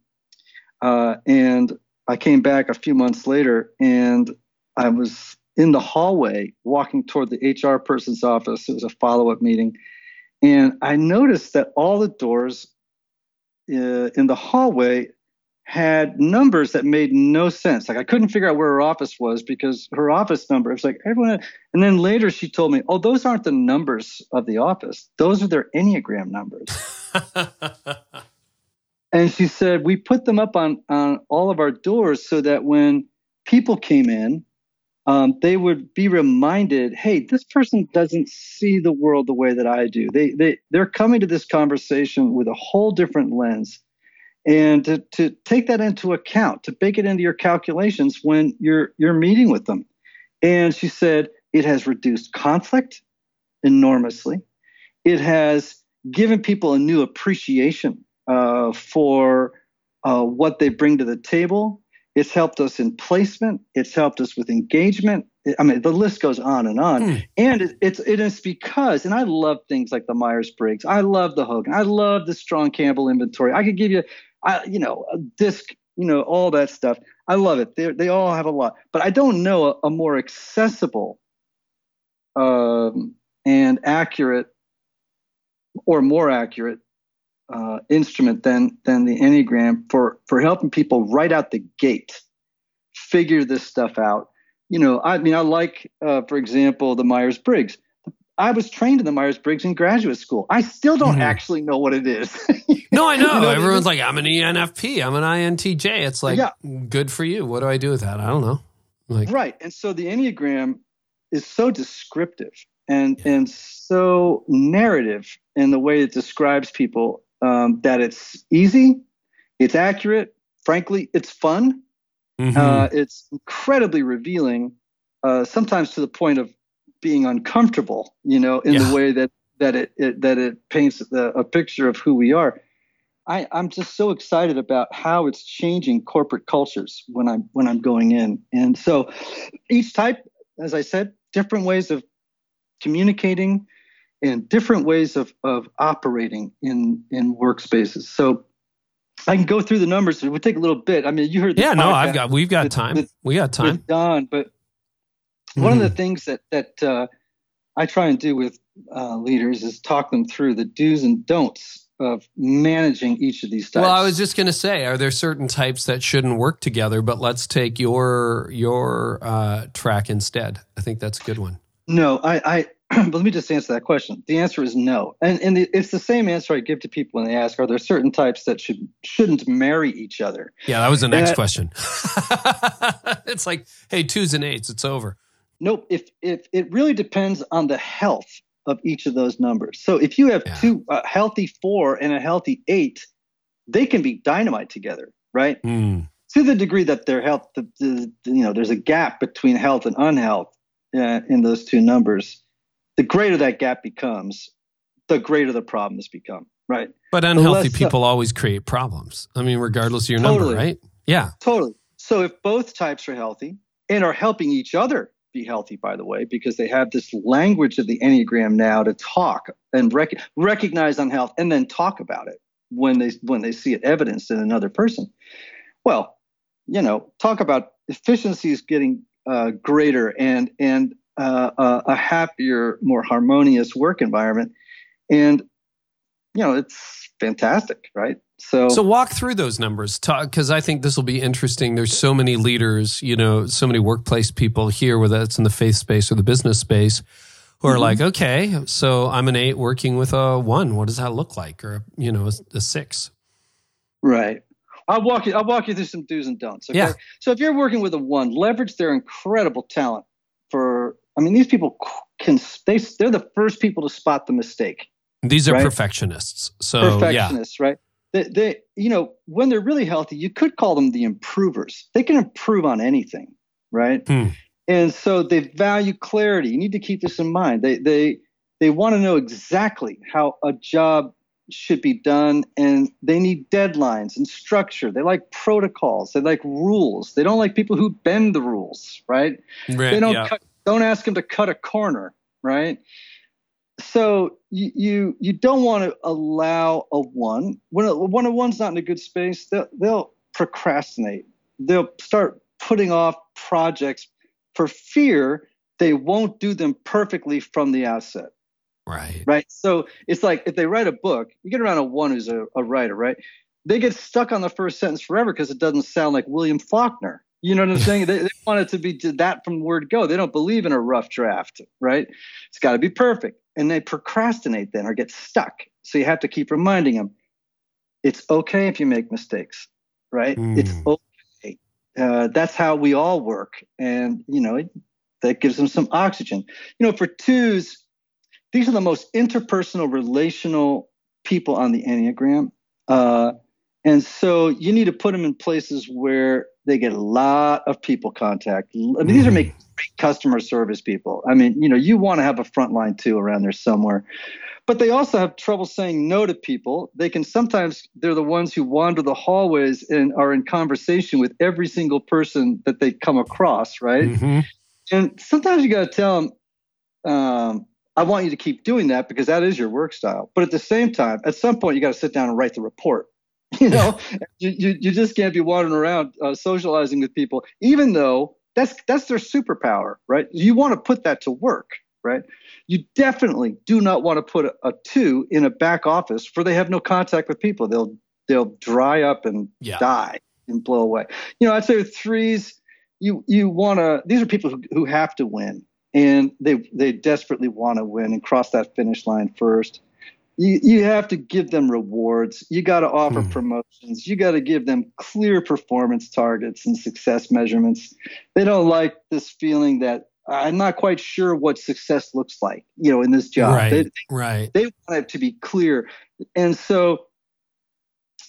uh, and I came back a few months later and I was in the hallway walking toward the HR person's office. It was a follow up meeting. And I noticed that all the doors uh, in the hallway had numbers that made no sense. Like I couldn't figure out where her office was because her office number, it was like everyone. Had, and then later she told me, oh, those aren't the numbers of the office. Those are their Enneagram numbers. [LAUGHS] And she said, we put them up on, on all of our doors so that when people came in, um, they would be reminded, hey, this person doesn't see the world the way that I do. They, they, they're coming to this conversation with a whole different lens. And to, to take that into account, to bake it into your calculations when you're, you're meeting with them. And she said, it has reduced conflict enormously. It has given people a new appreciation uh, for uh, what they bring to the table. It's helped us in placement. It's helped us with engagement. I mean, the list goes on and on. Hmm. And it's it is because, and I love things like the Myers Briggs. I love the Hogan. I love the Strong Campbell inventory. I could give you, I, you know, disc, you know, all that stuff. I love it. They they all have a lot, but I don't know a, a more accessible um, and accurate, or more accurate uh, instrument than than the Enneagram for for helping people right out the gate figure this stuff out. You know, I mean, I like, uh, for example, the Myers Briggs. I was trained in the Myers Briggs in graduate school. I still don't mm-hmm. actually know what it is. [LAUGHS] no, I know. you know Everyone's like, I'm an ENFP. I'm an INTJ. It's like, yeah. good for you. What do I do with that? I don't know. Like, right. And so the Enneagram is so descriptive and yeah. and so narrative in the way it describes people um, that it's easy, it's accurate, frankly, it's fun, mm-hmm. uh, it's incredibly revealing, uh, sometimes to the point of being uncomfortable, you know, in yeah. the way that that it, it that it paints a, a picture of who we are. I, I'm just so excited about how it's changing corporate cultures when I'm when I'm going in, and so each type, as I said, different ways of communicating, and different ways of, of operating in, in workspaces. So I can go through the numbers. It would take a little bit. I mean, you heard. Yeah, no, I've got. We've got with, time. With, we got time. With Don, but mm-hmm. one of the mm-hmm. things that that uh, I try and do with uh, leaders is talk them through the do's and don'ts of managing each of these types. Well, I was just going to say, are there certain types that shouldn't work together? But let's take your your uh, track instead. I think that's a good one. No, I, I [CLEARS THROAT] but let me just answer that question. The answer is no, and and the, it's the same answer I give to people when they ask, "Are there certain types that should shouldn't marry each other?" Yeah, that was the next question. [LAUGHS] it's like, hey, twos and eights, it's over. Nope. If if it really depends on the health of each of those numbers. So if you have yeah. two a healthy four and a healthy eight, they can be dynamite together, right? Mm. To the degree that their health, the, the, you know, there's a gap between health and unhealth uh, in those two numbers the greater that gap becomes, the greater the problems become, right? But unhealthy less, people uh, always create problems. I mean, regardless of your totally, number, right? Yeah. Totally. So if both types are healthy and are helping each other be healthy, by the way, because they have this language of the Enneagram now to talk and rec- recognize unhealth and then talk about it when they when they see it evidenced in another person. Well, you know, talk about efficiencies getting uh, greater and and uh, a, a happier, more harmonious work environment. And, you know, it's fantastic, right? So, so walk through those numbers because I think this will be interesting. There's so many leaders, you know, so many workplace people here, whether it's in the faith space or the business space, who are mm-hmm. like, okay, so I'm an eight working with a one. What does that look like? Or, you know, a, a six. Right. I'll walk you. I'll walk you through some do's and don'ts. Okay? Yeah. So if you're working with a one, leverage their incredible talent for I mean, these people can they they're the first people to spot the mistake. These are right? perfectionists. So perfectionists, yeah. right? They, they, you know, when they're really healthy, you could call them the improvers. They can improve on anything, right? Hmm. And so they value clarity. You need to keep this in mind. They they they want to know exactly how a job should be done and they need deadlines and structure they like protocols they like rules they don't like people who bend the rules right, right they don't yeah. cut don't ask them to cut a corner, right? So you you, you don't want to allow a one when a, when a one's not in a good space, they'll, they'll procrastinate. They'll start putting off projects for fear they won't do them perfectly from the outset. Right. Right. So it's like if they write a book, you get around a one who's a, a writer, right? They get stuck on the first sentence forever because it doesn't sound like William Faulkner, you know what I'm [LAUGHS] saying? they, they, want it to be that from word go. They don't believe in a rough draft, right? It's got to be perfect. And they procrastinate then or get stuck. So you have to keep reminding them it's okay if you make mistakes, right? Mm. It's okay. Uh, that's how we all work. And, you know, it, that gives them some oxygen. You know, for twos, these are the most interpersonal, relational people on the Enneagram. Uh, and so you need to put them in places where they get a lot of people contact. I mean, these are great customer service people. I mean, you know, you want to have a front line too around there somewhere. But they also have trouble saying no to people. They can sometimes, they're the ones who wander the hallways and are in conversation with every single person that they come across, right? Mm-hmm. And sometimes you got to tell them, um, I want you to keep doing that because that is your work style. But at the same time, at some point, you got to sit down and write the report [LAUGHS] You know, [LAUGHS] you, you, you just can't be wandering around uh, socializing with people, even though that's that's their superpower, right? You want to put that to work, right? You definitely do not want to put a, a two in a back office for they have no contact with people. They'll they'll dry up and yeah. die and blow away. You know, I'd say with threes, you you want to. These are people who, who have to win, and they they desperately want to win and cross that finish line first you, you have to give them rewards. You got to offer mm. promotions. You got to give them clear performance targets and success measurements. They don't like this feeling that I'm not quite sure what success looks like, you know, in this job. Right. They, right. They want it to be clear. And so,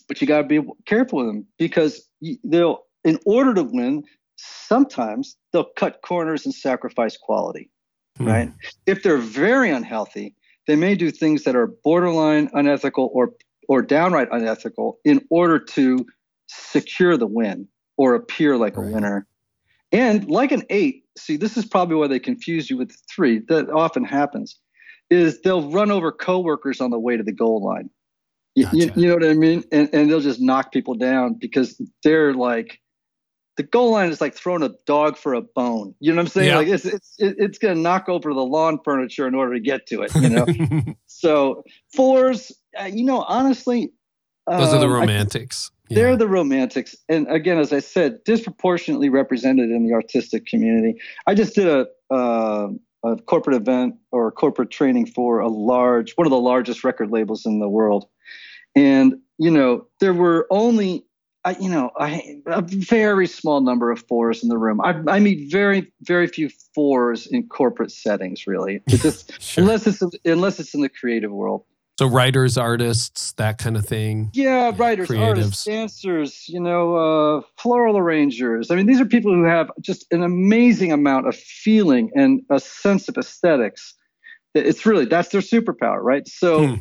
but you got to be careful with them because they'll, in order to win, sometimes they'll cut corners and sacrifice quality, mm. right? If they're very unhealthy, they may do things that are borderline unethical or or downright unethical in order to secure the win or appear like right. a winner. And like an eight, see, this is probably why they confuse you with three. That often happens. is they'll run over coworkers on the way to the goal line. You, you, you know what I mean? And, and they'll just knock people down because they're like, the goal line is like throwing a dog for a bone. You know what I'm saying? Yeah. Like it's it's it's going to knock over the lawn furniture in order to get to it. You know. [LAUGHS] so fours, uh, you know, honestly, Those are the um, I- romantics. Yeah. they're the romantics. And again, as I said, disproportionately represented in the artistic community. I just did a, uh, a corporate event or corporate training for a large, one of the largest record labels in the world. And, you know, there were only, I, you know, I, a very small number of fours in the room. I, I meet very, very few fours in corporate settings, really. It's [LAUGHS] just, Sure. unless it's unless it's in the creative world. So writers, artists, that kind of thing. Yeah, writers, artists, dancers, you know, uh, floral arrangers. I mean, these are people who have just an amazing amount of feeling and a sense of aesthetics. It's really that's their superpower, right? So Hmm.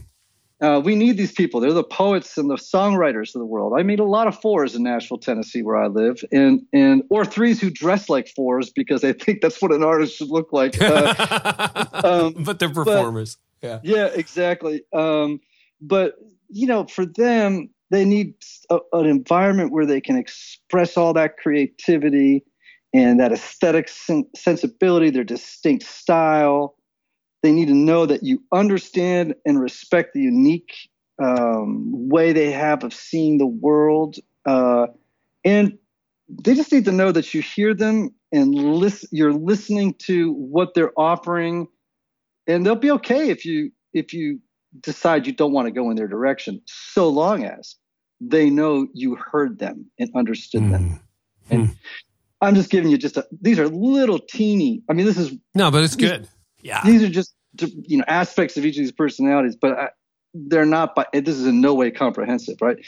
Uh, we need these people. They're the poets and the songwriters of the world. I meet a lot of fours in Nashville, Tennessee, where I live, and and or threes who dress like fours because they think that's what an artist should look like. Uh, [LAUGHS] um, but they're performers. yeah. yeah, exactly. Um, but you know, for them, they need a, an environment where they can express all that creativity and that aesthetic sen- sensibility, their distinct style. They need to know that you understand and respect the unique um, way they have of seeing the world, uh, and they just need to know that you hear them and listen. You're listening to what they're offering and they'll be okay if you if you decide you don't want to go in their direction so long as they know you heard them and understood them Mm. i'm just giving you just a, these are little teeny i mean this is No, but it's good. Yeah. these are just you know aspects of each of these personalities but I, they're not by this is in no way comprehensive right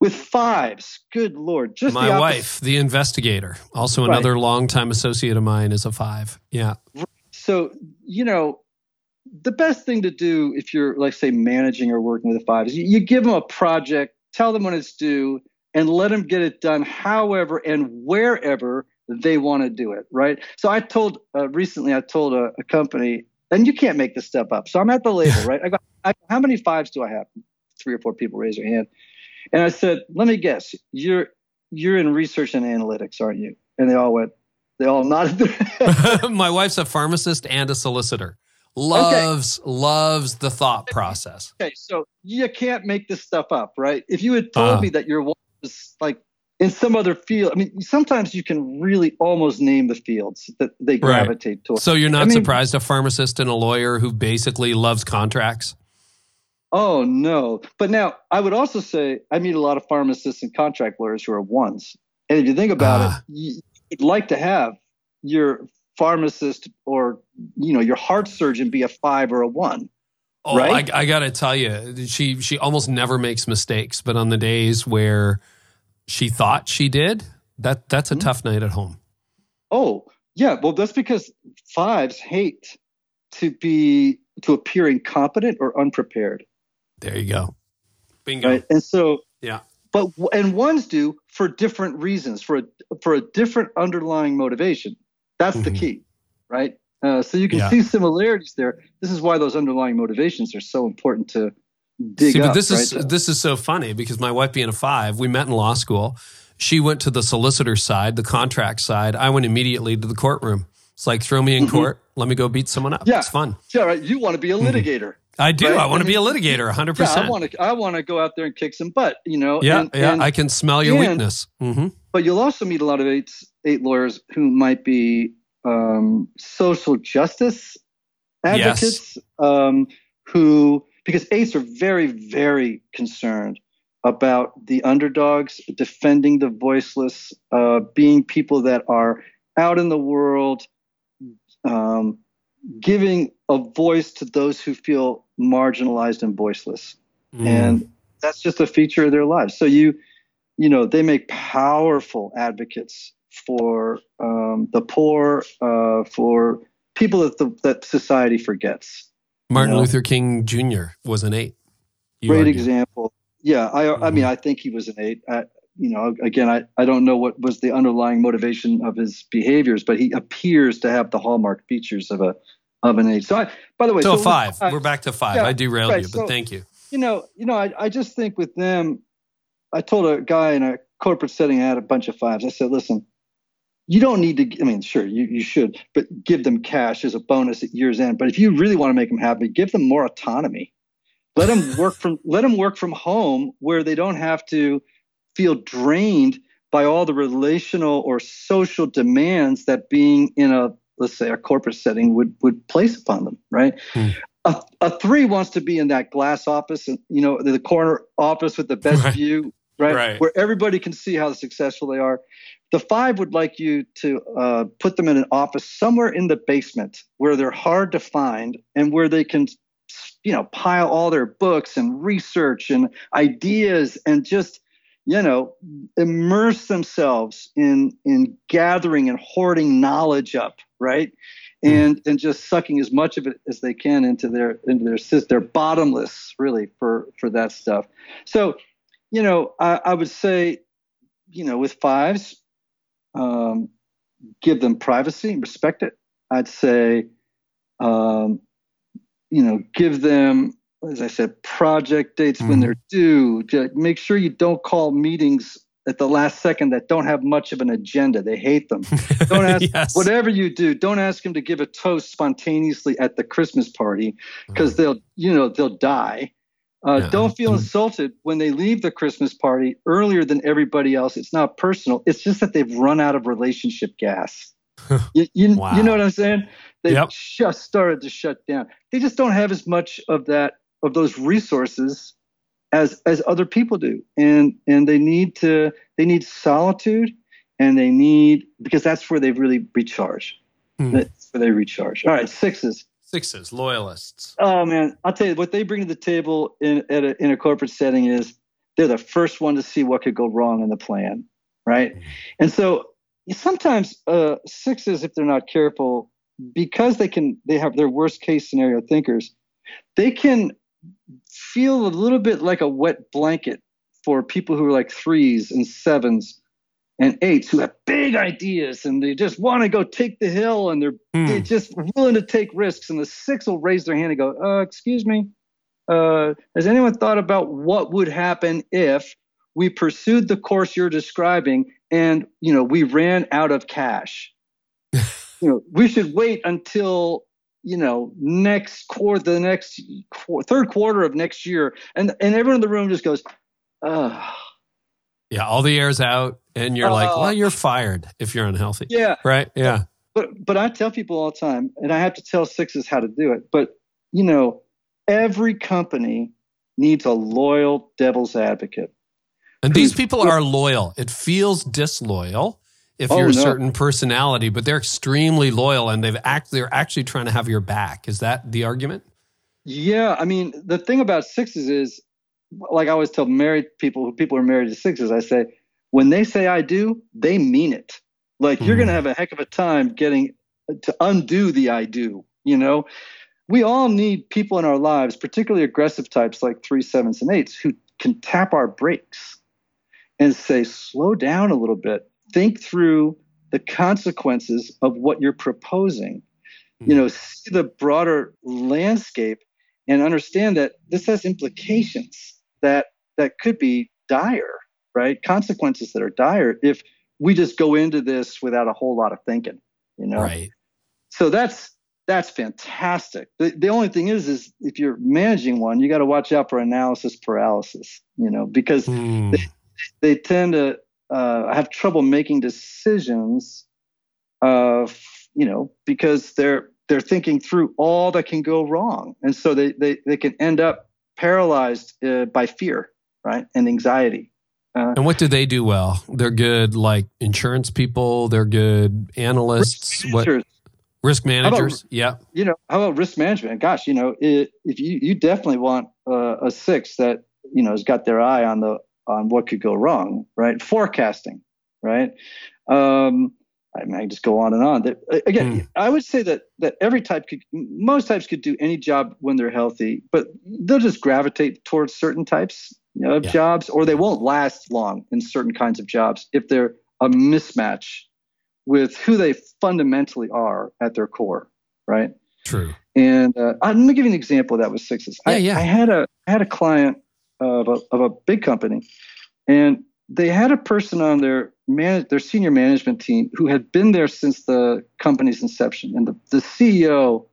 with fives good lord just My the wife, the investigator, also Right. another longtime associate of mine, is a five. Yeah. so you know the best thing to do if you're like say managing or working with a five is you, you give them a project tell them when it's due and let them get it done however and wherever they want to do it right so i told uh, recently i told a, a company and you can't make this stuff up so i'm at the label [LAUGHS] right i got I, how many fives do i have three or four people raise their hand and i said let me guess you're you're in research and analytics aren't you and they all went they all nodded. [LAUGHS] [LAUGHS] My wife's a pharmacist and a solicitor. Loves, loves the thought process. okay, so you can't make this stuff up, right? If you had told Uh. me that your wife was like in some other field, I mean, sometimes you can really almost name the fields that they Right. gravitate towards. So you're not I mean- surprised a pharmacist and a lawyer who basically loves contracts? Oh no! But now I would also say I meet a lot of pharmacists and contract lawyers who are ones, and if you think about Ah. it, you- you'd like to have your pharmacist or you know your heart surgeon be a five or a one. Oh, Right? I, I got to tell you, she she almost never makes mistakes. But on the days where she thought she did, that that's a Mhm. tough night at home. Oh, yeah. Well, that's because fives hate to be to appear incompetent or unprepared, There you go. Bingo. right? And so, Yeah. But and ones do for different reasons, for a for a different underlying motivation. That's the Mhm. key, right? Uh, so you can Yeah. see similarities there. This is why those underlying motivations are so important to dig See, up. but this is right? this is so funny because my wife being a five, we met in law school. She went to the solicitor side, the contract side. I went immediately to the courtroom. It's like throw me in Mhm. court, let me go beat someone up. Yeah. It's fun. yeah, right. You want to be a Mhm. litigator. I do. Right? I want to be a litigator, 100%. Yeah, I want to. I want to go out there and kick some butt. You know. yeah, and, yeah, and- I can smell your and- weakness. hmm but you'll also meet a lot of eight eight lawyers who might be um, social justice advocates um, who because eights are very very concerned about the underdogs defending the voiceless uh, being people that are out in the world um, giving a voice to those who feel marginalized and voiceless. Mm. and that's just a feature of their lives. So you you know they make powerful advocates for um, the poor uh, for people that the, that society forgets Martin you know. Luther King Jr. was an eight. You great argue. example yeah i i mean mm-hmm. i think he was an eight I, you know again I, I don't know what was the underlying motivation of his behaviors but he appears to have the hallmark features of a of an eight. So, I, by the way, so, so five. We're back to five. Yeah, I derailed right, you, but so, thank you. You know, you know, I, I just think with them, I told a guy in a corporate setting I had a bunch of fives. I said, listen, you don't need to. I mean, sure, you you should, but give them cash as a bonus at year's end. But if you really want to make them happy, give them more autonomy. Let them [LAUGHS] work from let them work from home where they don't have to feel drained by all the relational or social demands that being in a let's say a corporate setting would would place upon them right mm. a, a three wants to be in that glass office and you know the corner office with the best right. view right? right? where everybody can see how successful they are the five would like you to uh, put them in an office somewhere in the basement where they're hard to find and where they can you know pile all their books and research and ideas and just you know immerse themselves in in gathering and hoarding knowledge up right hmm. and and just sucking as much of it as they can into their into their system they're bottomless really for for that stuff so you know i, I would say you know with fives um, give them privacy and respect it i'd say um, you know give them as I said, project dates mm-hmm. when they're due. Make sure you don't call meetings at the last second that don't have much of an agenda. They hate them. [LAUGHS] Don't ask yes. whatever you do. Don't ask them to give a toast spontaneously at the Christmas party because mm-hmm. they'll, you know, they'll die. Uh, yeah. Don't feel insulted when they leave the Christmas party earlier than everybody else. It's not personal. It's just that they've run out of relationship gas. [LAUGHS] you, you, wow. you know what I'm saying? They've yep. just started to shut down. They just don't have as much of that of those resources as as other people do and and they need to they need solitude and they need because that's where they really recharge mm. that's where they recharge all right sixes sixes loyalists. Oh man. I'll tell you what they bring to the table in at a, in a corporate setting is they're the first one to see what could go wrong in the plan right? Mm. and so sometimes uh, sixes if they're not careful because they can they have their worst case scenario thinkers they can feel a little bit like a wet blanket for people who are like threes and sevens and eights who have big ideas and they just want to go take the hill and they're, mm. they're just willing to take risks. And the six will raise their hand and go, uh, Excuse me, uh, has anyone thought about what would happen if we pursued the course you're describing and you know we ran out of cash? [LAUGHS] you know, we should wait until you know next quarter the next qu- third quarter of next year and and everyone in the room just goes oh yeah all the air's out and you're uh, like well you're fired if you're unhealthy yeah right yeah but but i tell people all the time and i have to tell sixes how to do it but you know every company needs a loyal devil's advocate and these people are loyal it feels disloyal if oh, you're a no. certain personality, but they're extremely loyal and they've act they're actually trying to have your back. Is that the argument? Yeah, I mean, the thing about sixes is like I always tell married people people who people are married to sixes, I say, when they say I do, they mean it. Like mm. you're gonna hmm. have a heck of a time getting to undo the I do, you know? We all need people in our lives, particularly aggressive types like three, sevens, and eights, who can tap our brakes and say, slow down a little bit think through the consequences of what you're proposing. You know, see the broader landscape and understand that this has implications that that could be dire, right? Consequences that are dire if we just go into this without a whole lot of thinking, you know. Right. So that's that's fantastic. The, the only thing is, is if you're managing one, you got to watch out for analysis paralysis, you know, because mm. they, they tend to uh, have trouble making decisions, uh, you know, because they're they're thinking through all that can go wrong, and so they they they can end up paralyzed uh, by fear, right, and anxiety. Uh, and what do they do well? They're good, like insurance people. They're good analysts. Risk what risk managers? About, yeah. You know, how about risk management? Gosh, you know, it, if you you definitely want uh, a six that you know has got their eye on the on what could go wrong, right? Forecasting, right? Um, I mean, I just go on and on. That, again, mm. I would say that that every type could, most types could do any job when they're healthy, but they'll just gravitate towards certain types you know, of yeah. jobs, or they won't last long in certain kinds of jobs if they're a mismatch with who they fundamentally are at their core, right? True. And uh, let me give you an example of that with sixes. Yeah, I, yeah. I had a I had a client of a, of a big company, and they had a person on their man their senior management team who had been there since the company's inception, and the, the CEO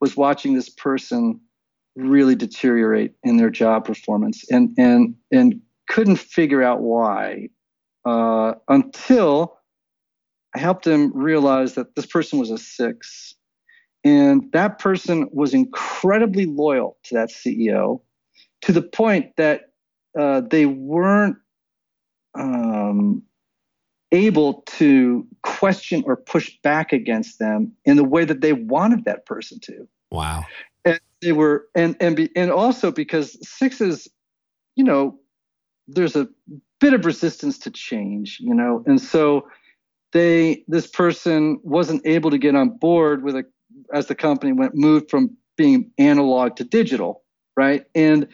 was watching this person really deteriorate in their job performance, and and and couldn't figure out why uh, until I helped him realize that this person was a six. And that person was incredibly loyal to that CEO to the point that uh, they weren't um, able to question or push back against them in the way that they wanted that person to. Wow. And they were, and and be, and also because sixes, you know, there's a bit of resistance to change, you know, and so they this person wasn't able to get on board with a as the company went moved from being analog to digital, right? And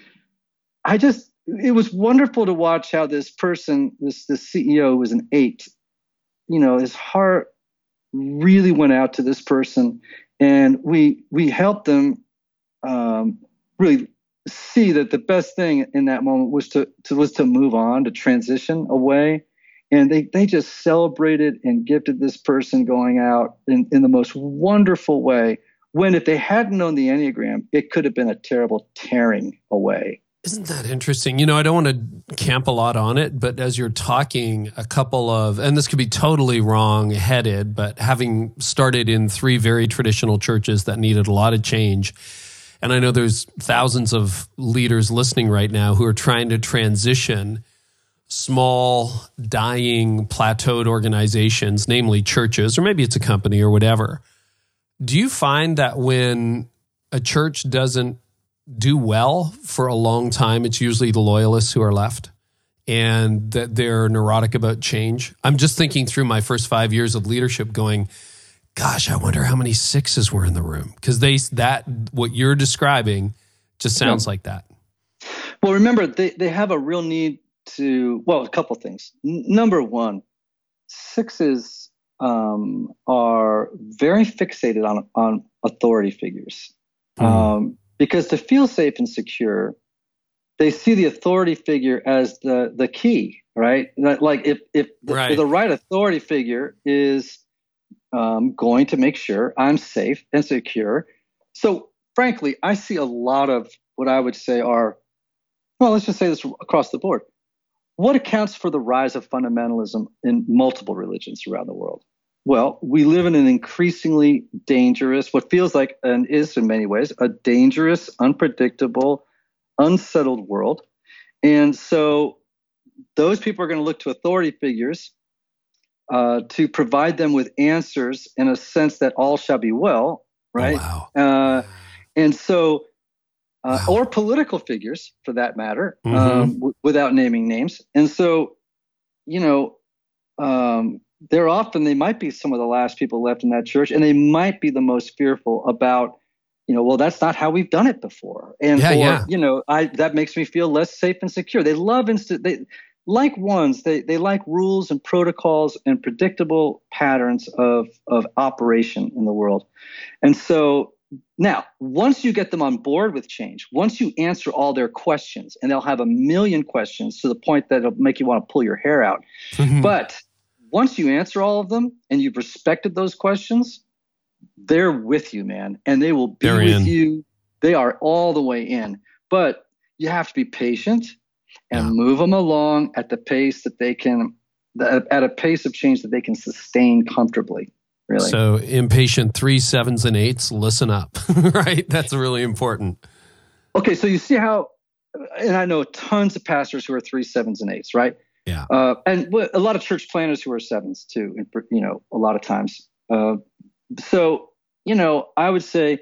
I just it was wonderful to watch how this person, this this CEO was an eight, you know, his heart really went out to this person, and we we helped them um, really see that the best thing in that moment was to, to was to move on to transition away. And they they just celebrated and gifted this person going out in, in the most wonderful way. When if they hadn't known the enneagram it could have been a terrible tearing away Isn't that interesting? You know, I don't want to camp a lot on it, but as you're talking, a couple of, and this could be totally wrong headed, but having started in three very traditional churches that needed a lot of change, and I know there's thousands of leaders listening right now who are trying to transition small, dying, plateaued organizations, namely churches, or maybe it's a company or whatever. Do you find that when a church doesn't do well for a long time, it's usually the loyalists who are left and that they're neurotic about change? I'm just thinking through my first five years of leadership going, gosh, I wonder how many sixes were in the room because they that what you're describing just sounds yeah. like that. Well, remember they they have a real need to well, a couple things. N- number one, sixes um, are very fixated on on authority figures mm. um, because to feel safe and secure, they see the authority figure as the the key, right? Like if if the right, the right authority figure is um, going to make sure I'm safe and secure. So, frankly, I see a lot of what I would say are, well, let's just say this across the board. What accounts for the rise of fundamentalism in multiple religions around the world? Well, we live in an increasingly dangerous, what feels like and is in many ways a dangerous, unpredictable, unsettled world. And so those people are going to look to authority figures uh, to provide them with answers in a sense that all shall be well, right? Oh, wow. uh, and so, uh, wow. or political figures for that matter, mm-hmm. um, w- without naming names. And so, you know, um, they're often they might be some of the last people left in that church, and they might be the most fearful about. You know, well, that's not how we've done it before, and yeah, or, yeah. you know, I that makes me feel less safe and secure. They love instant. They like ones they, they like rules and protocols and predictable patterns of, of operation in the world and so now once you get them on board with change once you answer all their questions and they'll have a million questions to the point that it'll make you want to pull your hair out mm-hmm. but once you answer all of them and you've respected those questions they're with you man and they will be they're with in. you. They are all the way in. But you have to be patient and yeah. move them along at the pace that they can at a pace of change that they can sustain comfortably really. So impatient three sevens and eights listen up [LAUGHS] right? That's really important. Okay so you see how and i know tons of pastors who are three sevens and eights right yeah. Uh, and a lot of church planners who are sevens too and you know a lot of times. Uh, so you know i would say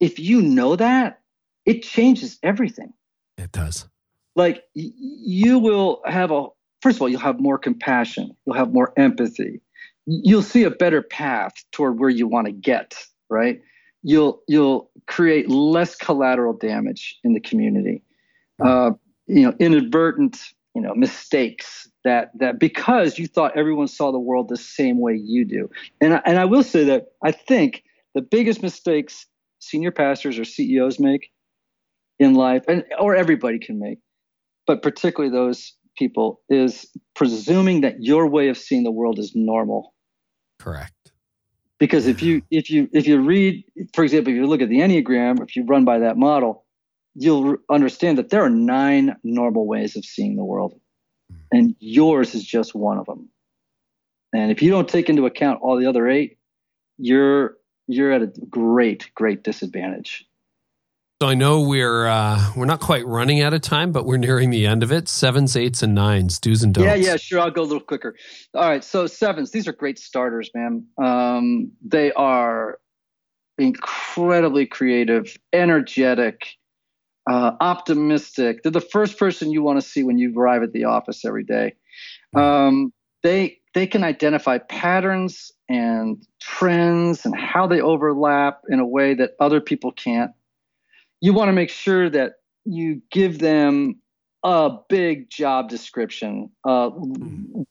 if you know that it changes everything. It does. Like you will have a first of all you'll have more compassion. You'll have more empathy. You'll see a better path toward where you want to get right? You'll you'll create less collateral damage in the community. Uh, you know inadvertent you know mistakes that that because you thought everyone saw the world the same way you do and I, and I will say that I think the biggest mistakes senior pastors or CEOs make in life, and or everybody can make, but particularly those people, is presuming that your way of seeing the world is normal. Correct. Because if you if you if you read, for example, if you look at the Enneagram, if you run by that model, you'll understand that there are nine normal ways of seeing the world, hmm. and yours is just one of them. And if you don't take into account all the other eight, you're you're at a great great disadvantage. So I know we're uh, we're not quite running out of time, but we're nearing the end of it. Sevens, eights, and nines, do's and don'ts. Yeah, yeah, sure. I'll go a little quicker. All right, so sevens. These are great starters, man. Um, they are incredibly creative, energetic, uh, optimistic. They're the first person you want to see when you arrive at the office every day. Um, they they can identify patterns and trends and how they overlap in a way that other people can't you want to make sure that you give them a big job description, uh,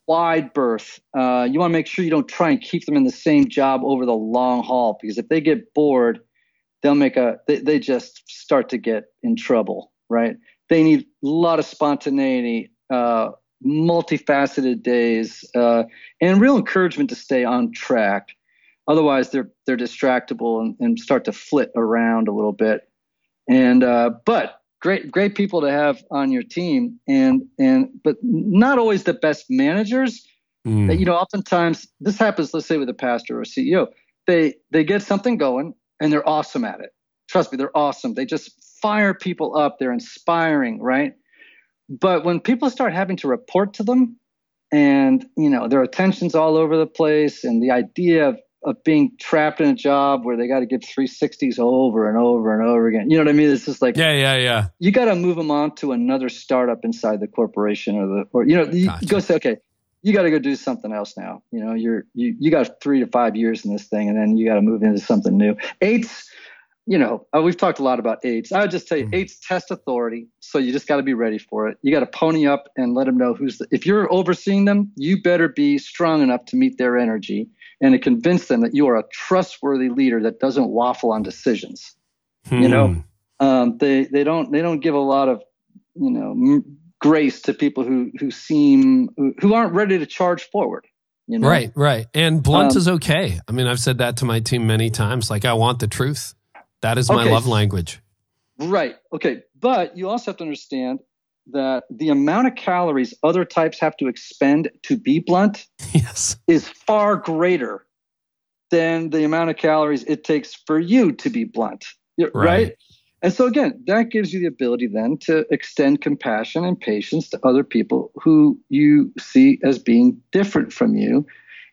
wide berth. Uh, you want to make sure you don't try and keep them in the same job over the long haul because if they get bored, they'll make a they, they just start to get in trouble, right? They need a lot of spontaneity, uh, multifaceted days, uh, and real encouragement to stay on track. Otherwise, they're they're distractible and, and start to flit around a little bit. And uh, but great great people to have on your team, and and but not always the best managers. Mm. That, you know, oftentimes this happens. Let's say with a pastor or a CEO, they they get something going and they're awesome at it. Trust me, they're awesome. They just fire people up. They're inspiring, right? But when people start having to report to them, and you know their attention's all over the place, and the idea of of being trapped in a job where they got to give 360s over and over and over again. You know what I mean? It's just like yeah, yeah, yeah. You got to move them on to another startup inside the corporation or the or you know you gotcha. go say okay, you got to go do something else now. You know you're you you got three to five years in this thing and then you got to move into something new. Eights you know, uh, we've talked a lot about eights. I would just tell you, mm-hmm. eights test authority, so you just got to be ready for it. You got to pony up and let them know who's. The, if you're overseeing them, you better be strong enough to meet their energy and to convince them that you are a trustworthy leader that doesn't waffle on decisions. Hmm. You know, hmm. um, they they don't they don't give a lot of you know m- grace to people who who seem who aren't ready to charge forward. You know? Right, right. And blunt um, is okay. I mean, I've said that to my team many times. Like, I want the truth. That is my okay. love language. Right. Okay. But you also have to understand that the amount of calories other types have to expend to be blunt [LAUGHS] yes. is far greater than the amount of calories it takes for you to be blunt. Right. right? And so, again, that gives you the ability then to extend compassion and patience to other people who you see as being different from you.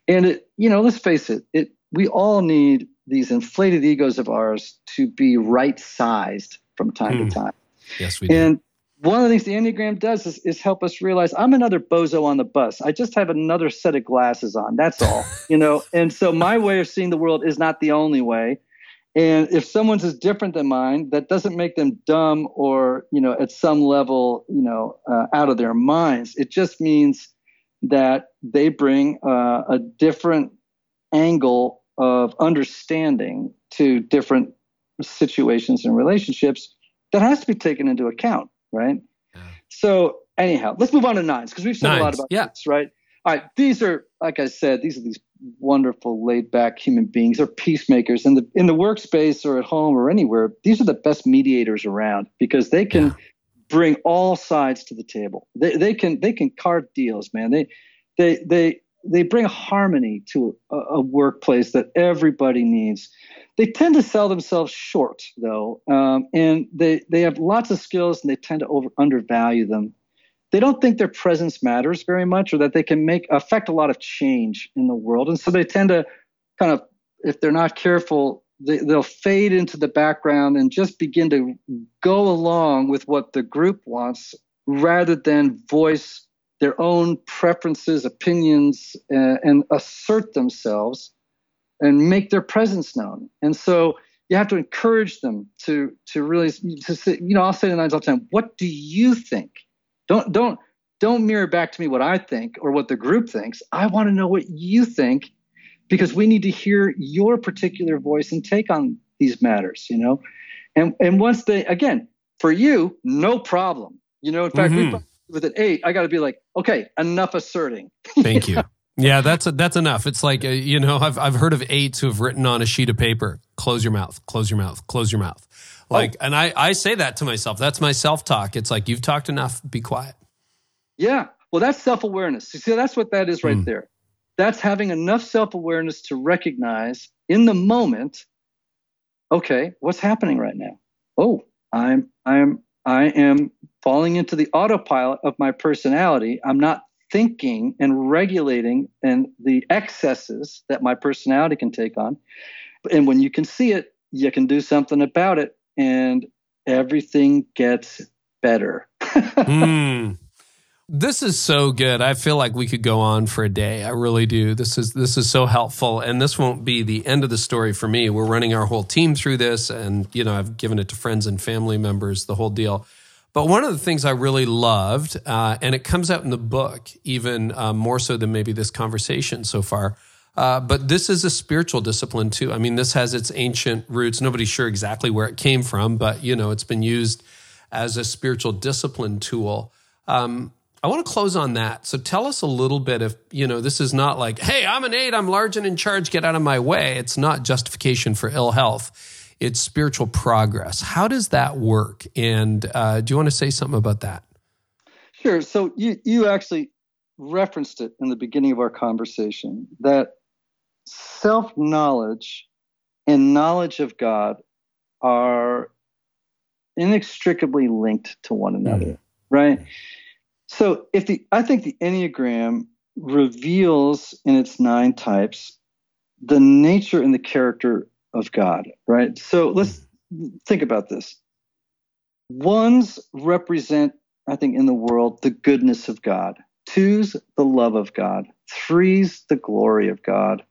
And it, you know, let's face it, it we all need these inflated egos of ours to be right sized from time to hmm. time. Yes, we do. And one of the things the Enneagram does is, is help us realize I'm another bozo on the bus. I just have another set of glasses on. That's all, you know. [LAUGHS] And so my way of seeing the world is not the only way. And if someone's is different than mine, that doesn't make them dumb or, you know, at some level, you know, uh, out of their minds. It just means that they bring uh, a different angle of understanding to different situations and relationships that has to be taken into account, right? Yeah. So anyhow, let's move on to nines because we've said nines. a lot about yeah. this, right? All right, these are like I said, these are these wonderful, laid-back human beings. They're peacemakers in the in the workspace or at home or anywhere. These are the best mediators around because they can yeah. bring all sides to the table. They they can they can carve deals, man. They they they they bring harmony to a, a, workplace that everybody needs. They tend to sell themselves short, though, um, and they they have lots of skills and they tend to over, undervalue them. They don't think their presence matters very much, or that they can make affect a lot of change in the world, and so they tend to kind of, if they're not careful, they, they'll fade into the background and just begin to go along with what the group wants, rather than voice their own preferences, opinions, uh, and assert themselves and make their presence known. And so you have to encourage them to to really to say, you know, I'll say to nines all the time, what do you think? Don't don't don't mirror back to me what I think or what the group thinks. I want to know what you think because we need to hear your particular voice and take on these matters, you know? And and once they again, for you, no problem. You know, in fact, mm-hmm. we with an eight, I got to be like, okay, enough asserting. Thank you. [LAUGHS] Yeah, that's that's enough. It's like uh, you know, I've I've heard of eights who have written on a sheet of paper, "Close your mouth, close your mouth, close your mouth." Like, oh. and I I say that to myself. That's my self talk. It's like you've talked enough. Be quiet. Yeah, well, that's self awareness. You see, that's what that is right mm. there. That's having enough self awareness to recognize in the moment. Okay, what's happening right now? Oh, I'm I'm I am falling into the autopilot of my personality. I'm not thinking and regulating and the excesses that my personality can take on. And when you can see it, you can do something about it and everything gets better. [LAUGHS] mm. This is so good. I feel like we could go on for a day. I really do. This is this is so helpful and this won't be the end of the story for me. We're running our whole team through this and you know, I've given it to friends and family members, the whole deal. But one of the things I really loved, uh, and it comes out in the book even uh, more so than maybe this conversation so far, uh, but this is a spiritual discipline too. I mean, this has its ancient roots. Nobody's sure exactly where it came from, but you know, it's been used as a spiritual discipline tool. Um, I want to close on that. So tell us a little bit if, you know, this is not like, hey, I'm an eight, I'm large and in charge, get out of my way. It's not justification for ill health, it's spiritual progress. How does that work? And uh, do you want to say something about that? Sure. So you, you actually referenced it in the beginning of our conversation that self knowledge and knowledge of God are inextricably linked to one another, mm-hmm. right? So if the I think the Enneagram reveals in its nine types the nature and the character of God, right? So let's think about this. Ones represent, I think, in the world, the goodness of God. Twos, the love of God. Threes, the glory of God.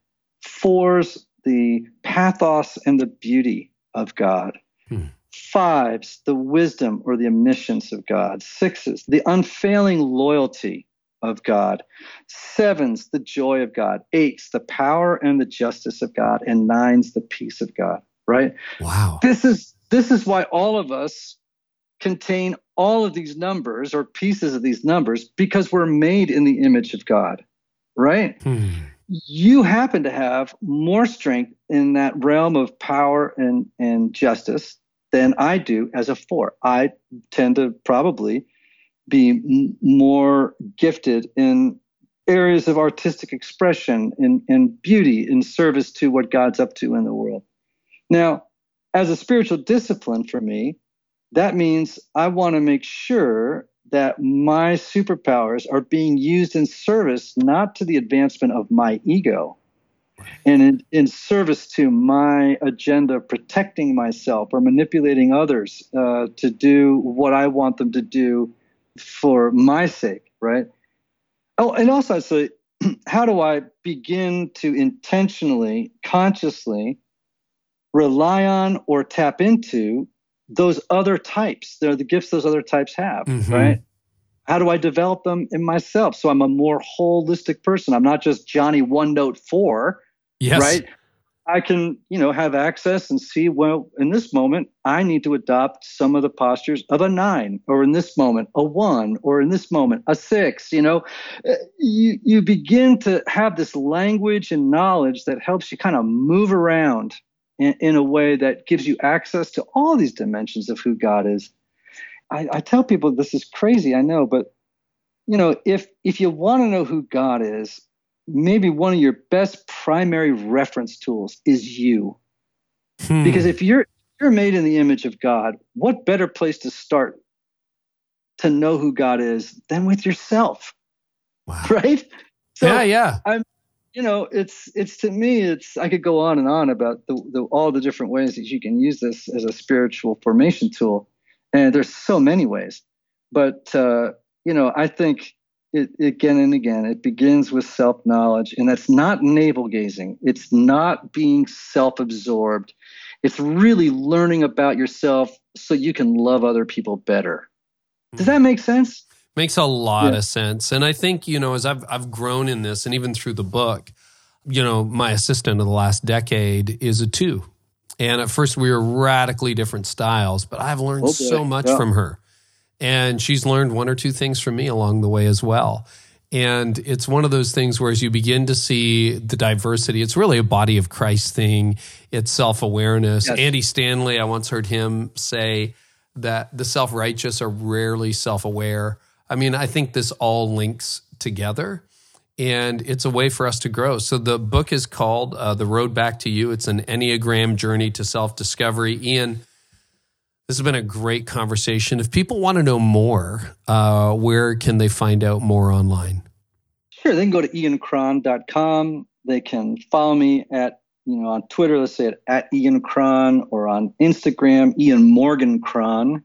Fours, the pathos and the beauty of God. Hmm. Fives, the wisdom or the omniscience of God. Sixes, the unfailing loyalty of God. Sevens, the joy of God. Eights, the power and the justice of God. And nines, the peace of God. Right? Wow. This is this is why all of us contain all of these numbers or pieces of these numbers because we're made in the image of God. Right? Hmm. You happen to have more strength in that realm of power and, and justice than I do as a four. I tend to probably be more gifted in areas of artistic expression and, and beauty in service to what God's up to in the world. Now, as a spiritual discipline for me, that means I want to make sure that my superpowers are being used in service not to the advancement of my ego, and in, in service to my agenda of protecting myself or manipulating others uh, to do what I want them to do for my sake, right? Oh, and also, so [CLEARS THROAT] how do I begin to intentionally, consciously rely on or tap into those other types? They're the gifts those other types have, mm-hmm. right? How do I develop them in myself so I'm a more holistic person? I'm not just Johnny one note four Yes. Right. I can, you know, have access and see, well, in this moment, I need to adopt some of the postures of a nine, or in this moment, a one, or in this moment, a six. You know, uh, you, you begin to have this language and knowledge that helps you kind of move around in, in a way that gives you access to all these dimensions of who God is. I, I tell people this is crazy, I know, but you know, if if you want to know who God is, maybe one of your best primary reference tools is you. Hmm. Because if you're you're made in the image of God, what better place to start to know who God is than with yourself? Wow. [LAUGHS] Right? So yeah, yeah. I'm you know, it's it's to me, it's I could go on and on about the, the all the different ways that you can use this as a spiritual formation tool. And there's so many ways. But uh, you know, I think it, again and again, it begins with self knowledge, and that's not navel gazing. It's not being self absorbed. It's really learning about yourself so you can love other people better. Does that hmm. make sense? Makes a lot yeah. of sense. And I think, you know, as I've, I've grown in this and even through the book, you know, my assistant of the last decade is a two. And at first, we were radically different styles, but I've learned Oh, boy. so much Yeah. from her. And she's learned one or two things from me along the way as well. And it's one of those things where as you begin to see the diversity, it's really a body of Christ thing. It's self awareness. Yes. Andy Stanley, I once heard him say that the self righteous are rarely self aware. I mean, I think this all links together and it's a way for us to grow. So the book is called uh, The Road Back to You. It's an Enneagram journey to self discovery. Ian, this has been a great conversation. If people want to know more, uh, where can they find out more online? Sure, they can go to iancron.com. They can follow me at, you know, on Twitter, let's say it at Ian Cron, or on Instagram, Ian Morgan Cron.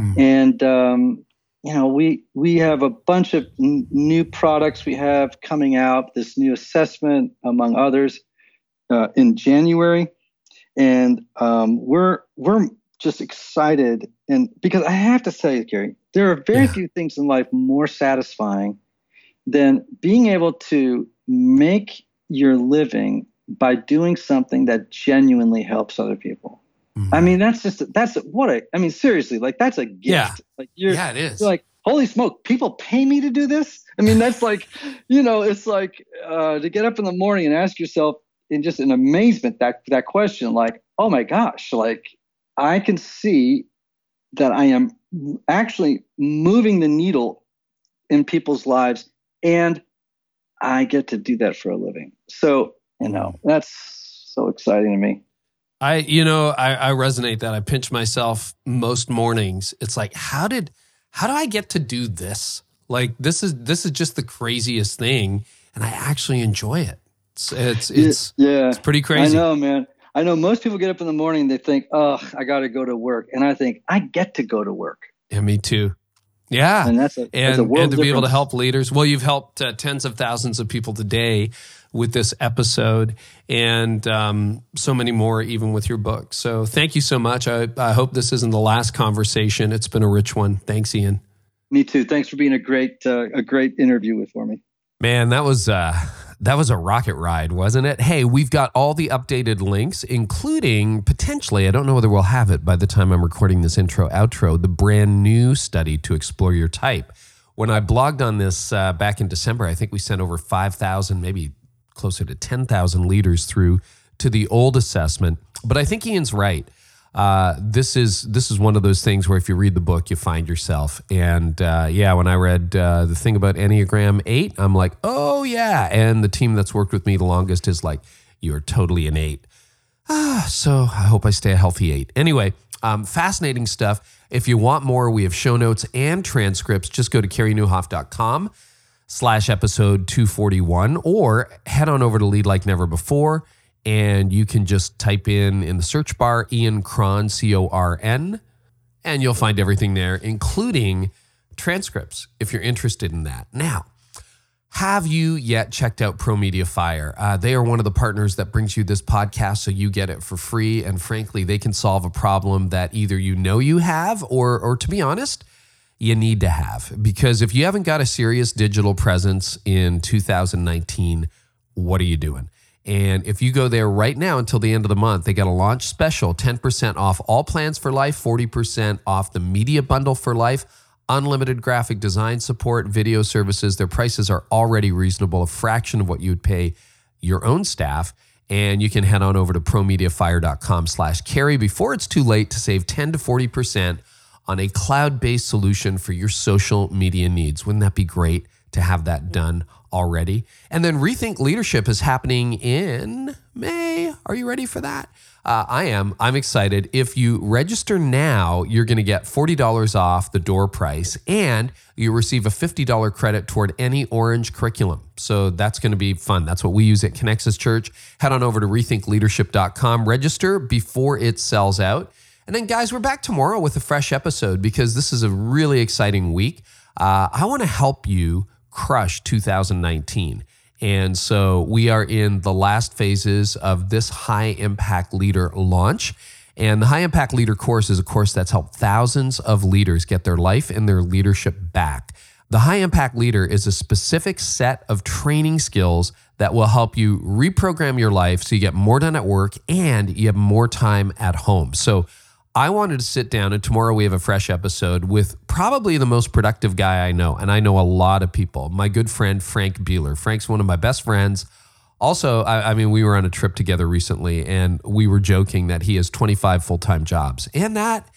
Mhm. And, um, you know, we we have a bunch of n- new products we have coming out. This new assessment, among others, uh, in January, and um, we're we're just excited. And because I have to tell you, Carey, there are very Yeah. few things in life more satisfying than being able to make your living by doing something that genuinely helps other people. I mean, that's just that's what I mean, seriously, like that's a gift. Yeah. Like you're, yeah, it is. you're like, holy smoke, people pay me to do this. I mean, that's like, [LAUGHS] you know, it's like uh, to get up in the morning and ask yourself in just an amazement that that question, like, oh my gosh, like I can see that I am actually moving the needle in people's lives, and I get to do that for a living. So, you know, that's so exciting to me. I, you know, I, I resonate that. I pinch myself most mornings. It's like, how did, how do I get to do this? Like, this is this is just the craziest thing, and I actually enjoy it. It's it's it's, yeah. it's pretty crazy. I know, man. I know most people get up in the morning, they think, oh, I got to go to work. And I think, I get to go to work. Yeah, me too. Yeah, And that's a, that's a world and to be able to help leaders. Well, you've helped uh, tens of thousands of people today with this episode, and um, so many more, even with your book. So, thank you so much. I, I hope this isn't the last conversation. It's been a rich one. Thanks, Ian. Me too. Thanks for being a great, uh, a great interview with for me. Man, that was uh that was a rocket ride, wasn't it? Hey, we've got all the updated links, including potentially, I don't know whether we'll have it by the time I'm recording this intro outro, the brand new study to explore your type. When I blogged on this uh, back in December, I think we sent over 5,000, maybe closer to 10,000 leaders through to the old assessment. But I think Ian's right. Uh, this is this is one of those things where if you read the book, you find yourself. And uh, yeah, when I read uh, the thing about Enneagram Eight, I'm like, oh yeah. And the team that's worked with me the longest is like, you're totally an eight. Ah, so I hope I stay a healthy eight. Anyway, um, fascinating stuff. If you want more, we have show notes and transcripts. Just go to careynieuwhof.com slash episode 241 or head on over to Lead Like Never Before and you can just type in in the search bar Ian Cron, C O R N, and you'll find everything there, including transcripts if you're interested in that. Now, have you yet checked out Pro Media Fire? Uh, they are one of the partners that brings you this podcast, so you get it for free. And frankly, they can solve a problem that either you know you have, or, or to be honest, you need to have. Because if you haven't got a serious digital presence in 2019, what are you doing? And if you go there right now until the end of the month, they got a launch special 10% off all plans for life, 40% off the media bundle for life, unlimited graphic design support, video services. Their prices are already reasonable, a fraction of what you would pay your own staff. And you can head on over to promediafire.com slash carey before it's too late to save 10 to 40% on a cloud-based solution for your social media needs. Wouldn't that be great to have that done already? And then Rethink Leadership is happening in May. Are you ready for that? Uh, I am. I'm excited. If you register now, you're going to get $40 off the door price and you receive a $50 credit toward any orange curriculum. So that's going to be fun. That's what we use at Connexus Church. Head on over to rethinkleadership.com, register before it sells out. And then, guys, we're back tomorrow with a fresh episode because this is a really exciting week. Uh, I want to help you crush 2019. And so we are in the last phases of this high impact leader launch. And the high impact leader course is a course that's helped thousands of leaders get their life and their leadership back. The high impact leader is a specific set of training skills that will help you reprogram your life so you get more done at work and you have more time at home. So, I wanted to sit down, and tomorrow we have a fresh episode with probably the most productive guy I know. And I know a lot of people. My good friend, Frank Bealer. Frank's one of my best friends. Also, I, I mean, we were on a trip together recently and we were joking that he has 25 full time jobs. And that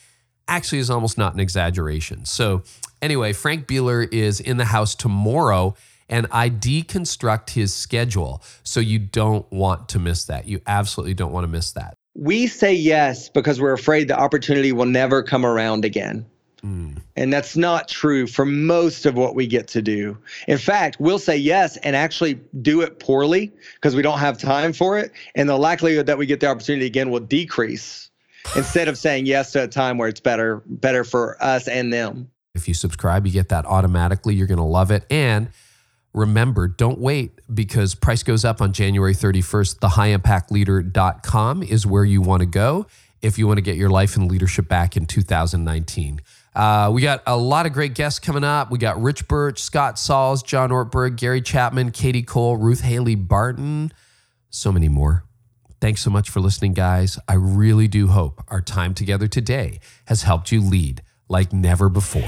actually is almost not an exaggeration. So, anyway, Frank Bealer is in the house tomorrow and I deconstruct his schedule. So you don't want to miss that. You absolutely don't want to miss that we say yes because we're afraid the opportunity will never come around again. Mm. And that's not true for most of what we get to do. In fact, we'll say yes and actually do it poorly because we don't have time for it. And the likelihood that we get the opportunity again will decrease instead of saying yes to a time where it's better better for us and them. If you subscribe, you get that automatically. You're going to love it. And remember, don't wait because price goes up on January 31st. TheHighImpactLeader.com is where you want to go if you want to get your life and leadership back in 2019. Uh, we got a lot of great guests coming up. We got Rich Birch, Scott Sauls, John Ortberg, Gary Chapman, Kadi Cole, Ruth Haley Barton, so many more. Thanks so much for listening, guys. I really do hope our time together today has helped you lead like never before.